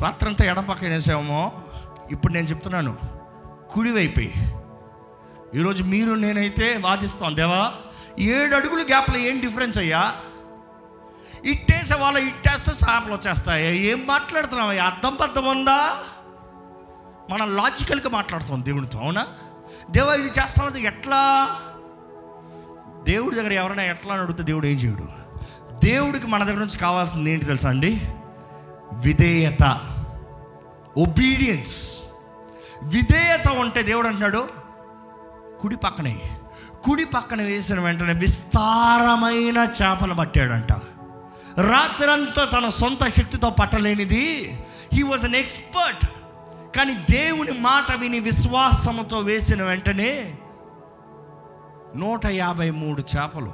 రాత్రంతా ఎడం పక్కన వేసామో ఇప్పుడు నేను చెప్తున్నాను కుడివైపోయి. ఈరోజు మీరు నేనైతే వాదిస్తాం దేవా ఏడు అడుగులు గ్యాప్లో ఏం డిఫరెన్స్ అయ్యా? ఇట్టేసే వాళ్ళు ఇట్టేస్తే సాపలు వచ్చేస్తాయి. ఏం మాట్లాడుతున్నావు? అర్థం బద్ధం ఉందా? మనం లాజికల్గా మాట్లాడుతాం దేవునితో అవునా? దేవా ఇది చేస్తామంటే ఎట్లా? దేవుడి దగ్గర ఎవరైనా ఎట్లా అడిగితే దేవుడు ఏం చేయడు. దేవుడికి మన దగ్గర నుంచి కావాల్సింది ఏంటి తెలుసా అండి? విధేయత. ఒబీడియన్స్ విధేయత ఉంటే దేవుడు అంటున్నాడు కుడి పక్కనే. కుడి పక్కన వేసిన వెంటనే విస్తారమైన చేపలు పట్టాడంట. రాత్రంతా తన సొంత శక్తితో పట్టలేనిది. హీ వాజ్ అన్ ఎక్స్పర్ట్ కానీ దేవుని మాట విని విశ్వాసముతో వేసిన వెంటనే నూట యాభై మూడు చేపలు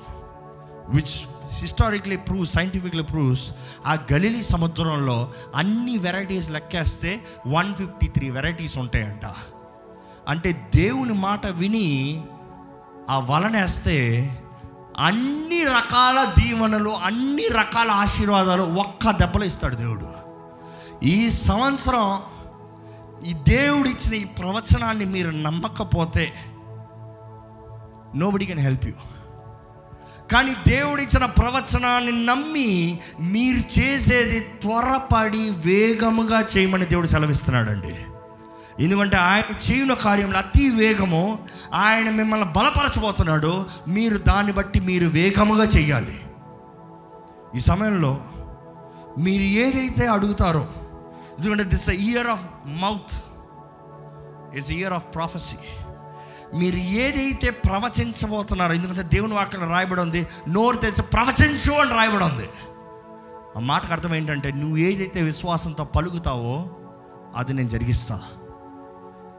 which historically prove scientifically proves ఆ గలిలీ సముద్రంలో అన్ని వెరైటీస్ లెక్కేస్తే వన్ ఫిఫ్టీ త్రీ వెరైటీస్ ఉంటాయంట. అంటే దేవుని మాట విని ఆ వలనేస్తే అన్ని రకాల దీవెనలు అన్ని రకాల ఆశీర్వాదాలు ఒక్క దెబ్బలో ఇస్తాడు దేవుడు. ఈ సంవత్సరం ఈ దేవుడు ఇచ్చిన ఈ ప్రవచనాన్ని మీరు నమ్మకపోతే నోబడి కెన్ హెల్ప్ యూ కానీ దేవుడిచ్చిన ప్రవచనాన్ని నమ్మి మీరు చేసేది త్వరపడి వేగముగా చేయమని దేవుడు సెలవిస్తున్నాడండి. ఎందుకంటే ఆయన చేయన కార్యంలో అతి వేగము ఆయన మిమ్మల్ని బలపరచబోతున్నాడు మీరు దాన్ని బట్టి మీరు వేగముగా చేయాలి. ఈ సమయంలో మీరు ఏదైతే అడుగుతారో ఎందుకంటే this year of mouth is year of prophecy మీరు ఏదైతే ప్రవచించబోతున్నారో ఎందుకంటే దేవుని వాక్యం రాయబడి ఉంది నోరు తెలిసి ప్రవచించు అని రాయబడి ఉంది. ఆ మాటకు అర్థం ఏంటంటే నువ్వు ఏదైతే విశ్వాసంతో పలుకుతావో అది నేను జరిగిస్తా.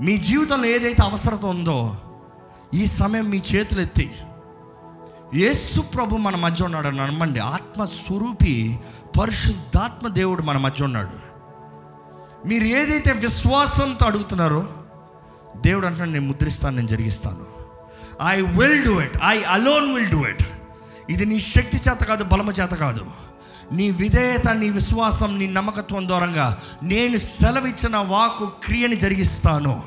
మీ జీవితంలో ఏదైతే అవసరత ఉందో ఈ సమయం మీ చేతులు ఎత్తి. యేసు ప్రభు మన మధ్య ఉన్నాడు అని నమ్మండి. ఆత్మస్వరూపి పరిశుద్ధాత్మ దేవుడు మన మధ్య ఉన్నాడు. మీరు ఏదైతే విశ్వాసంతో అడుగుతున్నారో దేవుడు అంటున్నాడు నేను ముద్రిస్తాను నేను జరిగిస్తాను. I will do it I alone will do it ఇది నీ శక్తి చేత కాదు బలమ చేత కాదు. నీ విధేయత నీ విశ్వాసం నీ నమ్మకత్వం ద్వారంగా నేను సెలవిచ్చిన వాకు క్రియని జరిగిస్తాను.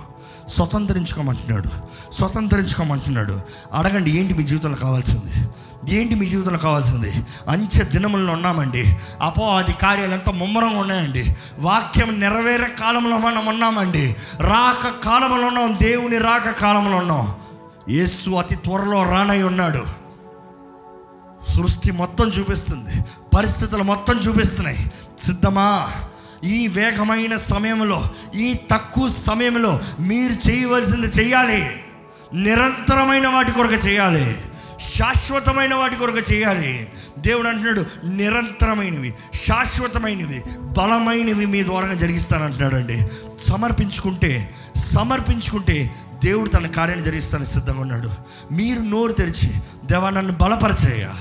స్వతంత్రించుకోమంటున్నాడు. స్వతంత్రించుకోమంటున్నాడు. అడగండి ఏంటి మీ జీవితంలో కావాల్సింది? ఏంటి మీ జీవితంలో కావాల్సింది? అంచె దినములను ఉన్నామండి. అపో అది కార్యాలు ఎంత ముమ్మరంగా ఉన్నాయండి. వాక్యం నెరవేరే కాలంలో మనం ఉన్నామండి. రాక కాలంలో ఉన్నాం. దేవుని రాక కాలంలో ఉన్నాం. యేసు అతి త్వరలో రానై ఉన్నాడు. సృష్టి మొత్తం చూపిస్తుంది. పరిస్థితులు మొత్తం చూపిస్తున్నాయి. సిద్ధమా? ఈ వేగమైన సమయంలో ఈ తక్కువ సమయంలో మీరు చేయవలసింది చేయాలి. నిరంతరమైన వాటి కొరకు చేయాలి. శాశ్వతమైన వాటి కొరకు చేయాలి. దేవుడు అంటున్నాడు నిరంతరమైనవి శాశ్వతమైనవి బలమైనవి మీ ద్వారా జరిగిస్తానంటున్నాడు అండి సమర్పించుకుంటే సమర్పించుకుంటే దేవుడు తన కార్యాన్ని జరిగిస్తానికి సిద్ధంగా ఉన్నాడు. మీరు నోరు తెరిచి దేవా నన్ను బలపరచయ్యా.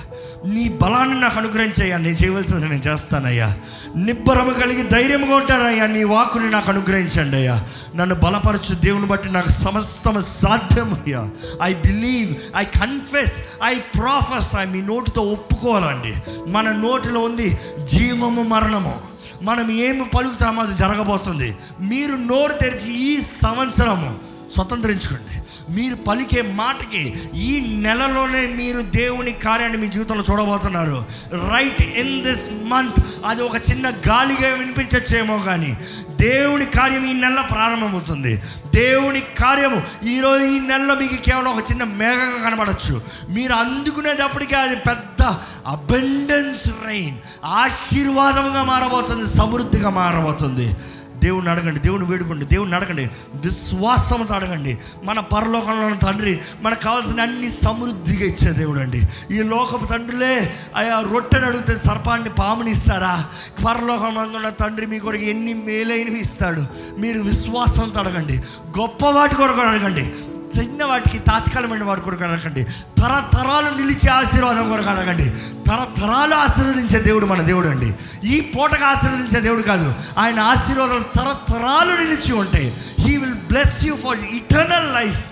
నీ బలాన్ని నాకు అనుగ్రహించయ్యా. నేను చేయవలసింది నేను చేస్తానయ్యా. నిబ్బరము కలిగి ధైర్యంగా ఉంటానయ్యా. నీ వాకుని నాకు అనుగ్రహించండి అయ్యా. నన్ను బలపరచు దేవుని బట్టి నాకు సమస్తం సాధ్యమయ్యా. I believe I confess I prophesy I మీ నోటితో ఒప్పుకోవాలండి. మన నోటిలో ఉంది జీవము మరణము. మనం ఏమి పలుకుతామో అది జరగబోతుంది. మీరు నోరు తెరిచి ఈ సంవత్సరము స్వతంత్రించుకోండి. మీరు పలికే మాటకి ఈ నెలలోనే మీరు దేవుని కార్యాన్ని మీ జీవితంలో చూడబోతున్నారు. రైట్ ఇన్ దిస్ మంత్ అది ఒక చిన్న గాలిగా వినిపించచ్చేమో కానీ దేవుని కార్యం ఈ నెల ప్రారంభమవుతుంది. దేవుని కార్యము ఈరోజు ఈ నెలలో మీకు కేవలం ఒక చిన్న మేఘంగా కనబడచ్చు. మీరు అందుకునేటప్పటికీ అది పెద్ద అబెండెన్స్ రైన్ ఆశీర్వాదముగా మారబోతుంది సమృద్ధిగా మారబోతుంది. దేవుని అడగండి దేవుని వేడుకోండి దేవుని అడగండి. విశ్వాసంతో అడగండి. మన పరలోకంలో ఉన్న తండ్రి మనకు కావాల్సిన అన్ని సమృద్ధిగా ఇచ్చే దేవుడు అండి ఈ లోకపు తండ్రులే అయ్యా రొట్టెని అడిగితే సర్పాన్ని పాముని ఇస్తారా? పరలోకంలో ఉన్న తండ్రి మీ కొరకు ఎన్ని మేలైనవి ఇస్తాడు. మీరు విశ్వాసంతో అడగండి. గొప్ప వాటి కొరకు అడగండి. చిన్న వాటికి తాత్కాలికమైన వాటి కొరకు అడగండి తరతరాలు నిలిచే ఆశీర్వాదం కొరకు అడగండి తరతరాలు ఆశీర్వదించే దేవుడు మన దేవుడు అండి. ఈ పూటకు ఆశీర్వదించే దేవుడు కాదు. ఆయన ఆశీర్వాదం తరతరాలు నిలిచి ఉంటాయి. He will bless you for eternal life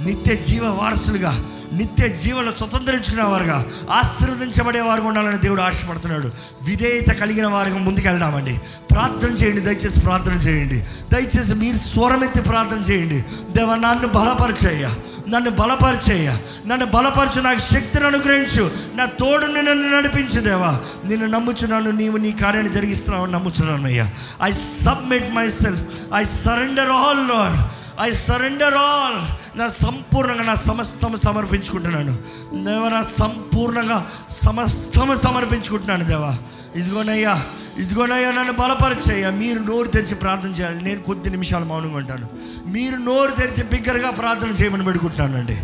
నిత్య జీవ వారసులుగా నిత్య జీవన స్వతంత్రించుకునే వారుగా ఆశీర్వదించబడే వారు ఉండాలని దేవుడు ఆశపడుతున్నాడు. విధేయత కలిగిన వారికి ముందుకు వెళ్దామండి ప్రార్థన చేయండి దయచేసి ప్రార్థన చేయండి. దయచేసి మీరు స్వరమెత్తి ప్రార్థన చేయండి. దేవ నన్ను బలపరిచేయ నన్ను బలపరిచేయ నన్ను బలపరచు నాకు శక్తిని అనుగ్రహించు. నా తోడుని నన్ను నడిపించు దేవా. నిన్ను నమ్ముచున్నాను నీవు నీ కార్యాన్ని జరిగిస్తున్నావు నమ్ముచున్నాను అయ్యా. I submit myself I surrender all lord I surrender all నా సంపూర్ణంగా నా సమస్తము సమర్పించుకుంటున్నాను. దేవ నా సంపూర్ణంగా సమస్తము సమర్పించుకుంటున్నాను దేవా. ఇదిగోనయ్యా ఇదిగోనయ్యా నన్ను బలపరిచయ్యా. మీరు నోరు తెరిచి ప్రార్థన చేయాలి. నేను కొద్ది నిమిషాలు మౌనంగా ఉంటాను. మీరు నోరు తెరిచి బిగ్గరగా ప్రార్థన చేయమని పెడుకుంటున్నానండి.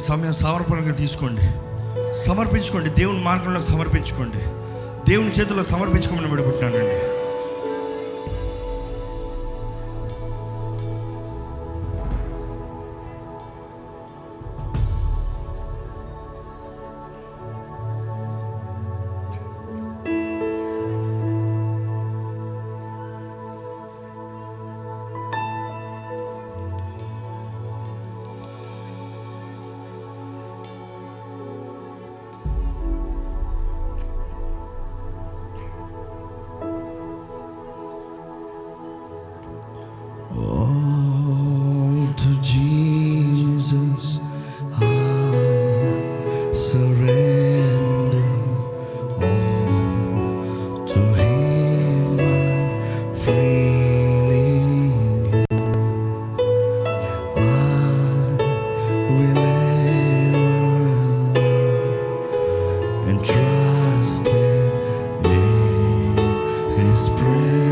ఈ సమయం సమర్పణగా తీసుకోండి. సమర్పించుకోండి దేవుని మార్గంలో సమర్పించుకోండి. దేవుని చేతుల్లో సమర్పించుకోమని పెడుకుంటున్నానండి trust in me, His.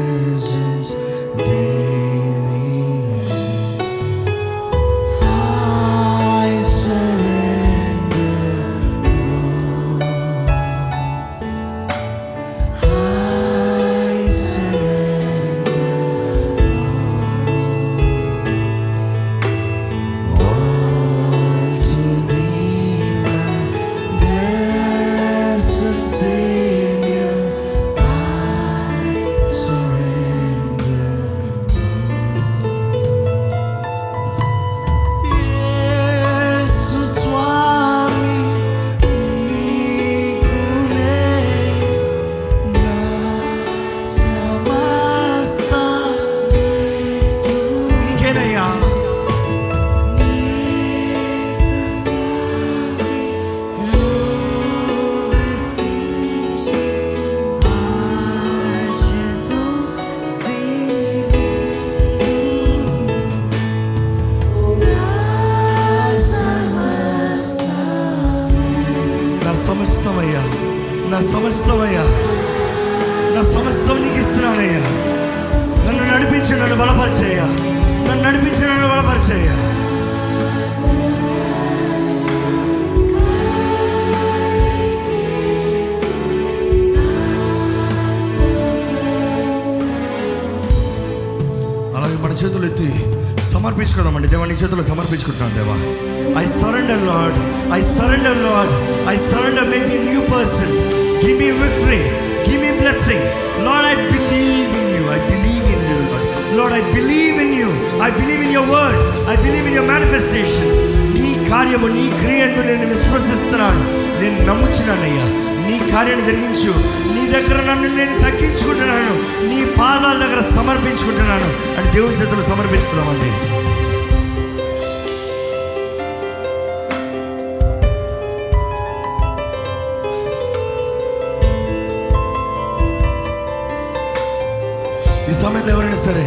సరే.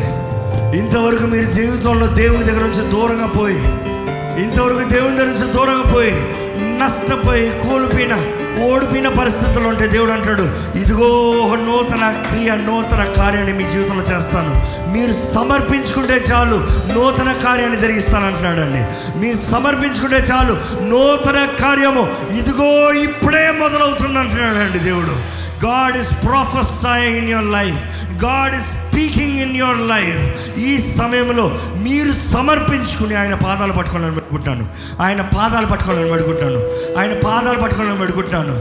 ఇంతవరకు మీరు జీవితంలో దేవుని దగ్గర నుంచి దూరంగా పోయి ఇంతవరకు దేవుని దగ్గర నుంచి దూరంగా పోయి నష్టపోయి కోల్పోయిన ఓడిపోయిన పరిస్థితులు ఉంటే దేవుడు అంటాడు ఇదిగో ఒక నూతన క్రియ నూతన కార్యాన్ని మీ జీవితంలో చేస్తాను. మీరు సమర్పించుకుంటే చాలు నూతన కార్యాన్ని జరిగిస్తాను అంటున్నాడండి మీరు సమర్పించుకుంటే చాలు నూతన కార్యము ఇదిగో ఇప్పుడే మొదలవుతుంది అంటున్నాడండి దేవుడు. God is prophesying in your life God is speaking in your life ఈ సమయంలో మీరు సమర్పించుకుని ఆయన పాదాలు పట్టుకోవాలని పెట్టుకుంటాను ఆయన పాదాలు పట్టుకోవాలని పెట్టుకుంటాను ఆయన పాదాలు పట్టుకోవాలని పెట్టుకుంటాను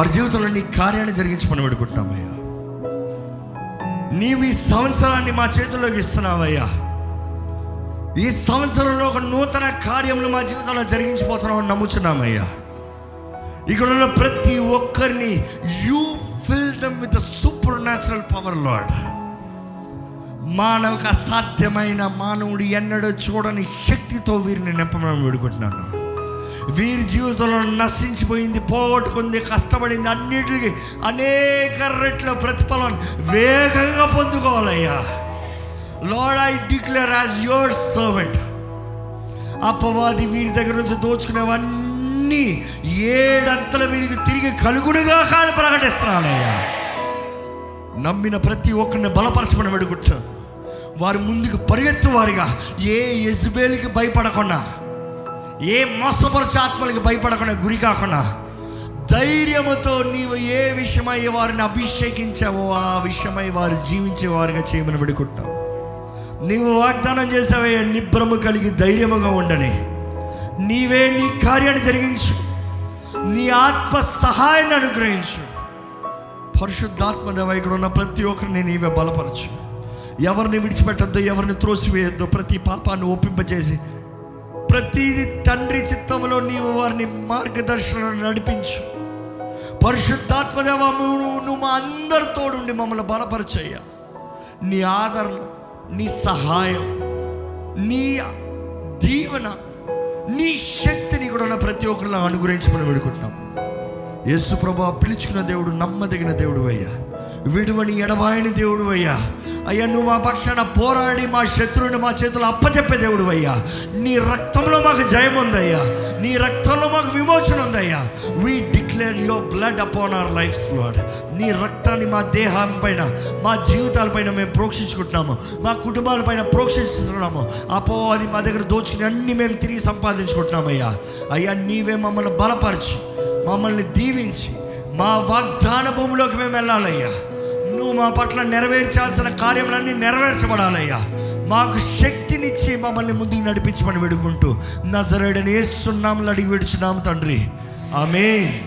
వారి జీవితంలో నీ కార్యాన్ని జరిగించమని పెడుకుంటున్నామయ్యా నీవు ఈ సంవత్సరాన్ని మా చేతుల్లోకి ఇస్తున్నావయ్యా. ఈ సంవత్సరంలో ఒక నూతన కార్యములు మా జీవితంలో జరిగించిపోతున్నామని నమ్ముచున్నామయ్యా. ఇక్కడ ఉన్న ప్రతి ఒక్కరిని you with supernatural power lord మానవకు అసాధ్యమైన మానవుడు ఎన్నడూ చూడని శక్తితో వీరిని నింపమని వేడుకుంటున్నాను. వీరి జీవితంలో నశించిపోయింది పోగొట్టుకుంది కష్టపడింది అన్నిటికీ అనేక రెట్ల ప్రతిఫలం వేగంగా పొందుకోవాలయ్యా. Lord I declare as your servant అపవాది వీరి దగ్గర నుంచి దోచుకునేవన్నీ ఏడంతల వీరికి తిరిగి కలుగుడుగా కాని ప్రకటిస్తున్నానయ్యా. నమ్మిన ప్రతి ఒక్కరిని బలపరచమని వేడుకుంటున్నాను. వారు ముందుకు పరిగెత్తు వారిగా ఏ యజ్బేలికి భయపడకుండా ఏ మోసపరచ ఆత్మలకు భయపడకుండా గురి కాకుండా ధైర్యముతో నీవు ఏ విషయమై వారిని అభిషేకించావో ఆ విషయమై వారు జీవించే వారిగా చేయమని పెడుకుంటావు నీవు వాగ్దానం చేసావే నిబ్రము కలిగి ధైర్యముగా ఉండని. నీవే నీ కార్యాన్ని జరిగించు. నీ ఆత్మ సహాయాన్ని అనుగ్రహించు. పరిశుద్ధాత్మ దేవ ఇక్కడ ఉన్న ప్రతి ఒక్కరిని నీవే బలపరచు. ఎవరిని విడిచిపెట్టద్దు ఎవరిని త్రోసివేయొద్దు ప్రతి పాపాన్ని ఒప్పింపచేసి ప్రతి తండ్రి చిత్తంలో నీవు వారిని మార్గదర్శనం నడిపించు. పరిశుద్ధాత్మదేవ నువ్వు మా అందరితోడుండి మమ్మల్ని బలపరచయ్యా నీ ఆదరణ నీ సహాయం నీ దీవెన నీ శక్తిని కూడా ఉన్న ప్రతి ఒక్కరిలో అనుగ్రహించమని వేడుకుంటున్నాము యేసు ప్రభా పిలుచుకున్న దేవుడు నమ్మదగిన దేవుడు అయ్యా. విడువని ఎడబాయని దేవుడు అయ్యా అయ్యా నువ్వు మా పక్షాన పోరాడి మా శత్రువుని మా చేతులు అప్పచెప్పే దేవుడు అయ్యా నీ రక్తంలో మాకు జయం ఉందయ్యా. నీ రక్తంలో మాకు విమోచన ఉందయ్యా. We declare your blood upon our lives lord నీ రక్తాన్ని మా దేహం పైన మా జీవితాలపైన మేము ప్రోక్షించుకుంటున్నాము. మా కుటుంబాలపైన ప్రోక్షిస్తున్నాము. అపో అది మా దగ్గర దోచుకుని అన్ని మేము తిరిగి సంపాదించుకుంటున్నామయ్యా. అయ్యా నీవే మమ్మల్ని బలపరిచి మమ్మల్ని దీవించి మా వాగ్దాన భూమిలోకి మేము వెళ్ళాలయ్యా. నువ్వు మా పట్ల నెరవేర్చాల్సిన కార్యములన్నీ నెరవేర్చబడాలయ్యా. మాకు శక్తినిచ్చి మమ్మల్ని ముందుకు నడిపించమని వేడుకుంటూ నజరేడని ఏ సున్నాములు అడిగి విడుచున్నాము తండ్రి. ఆమె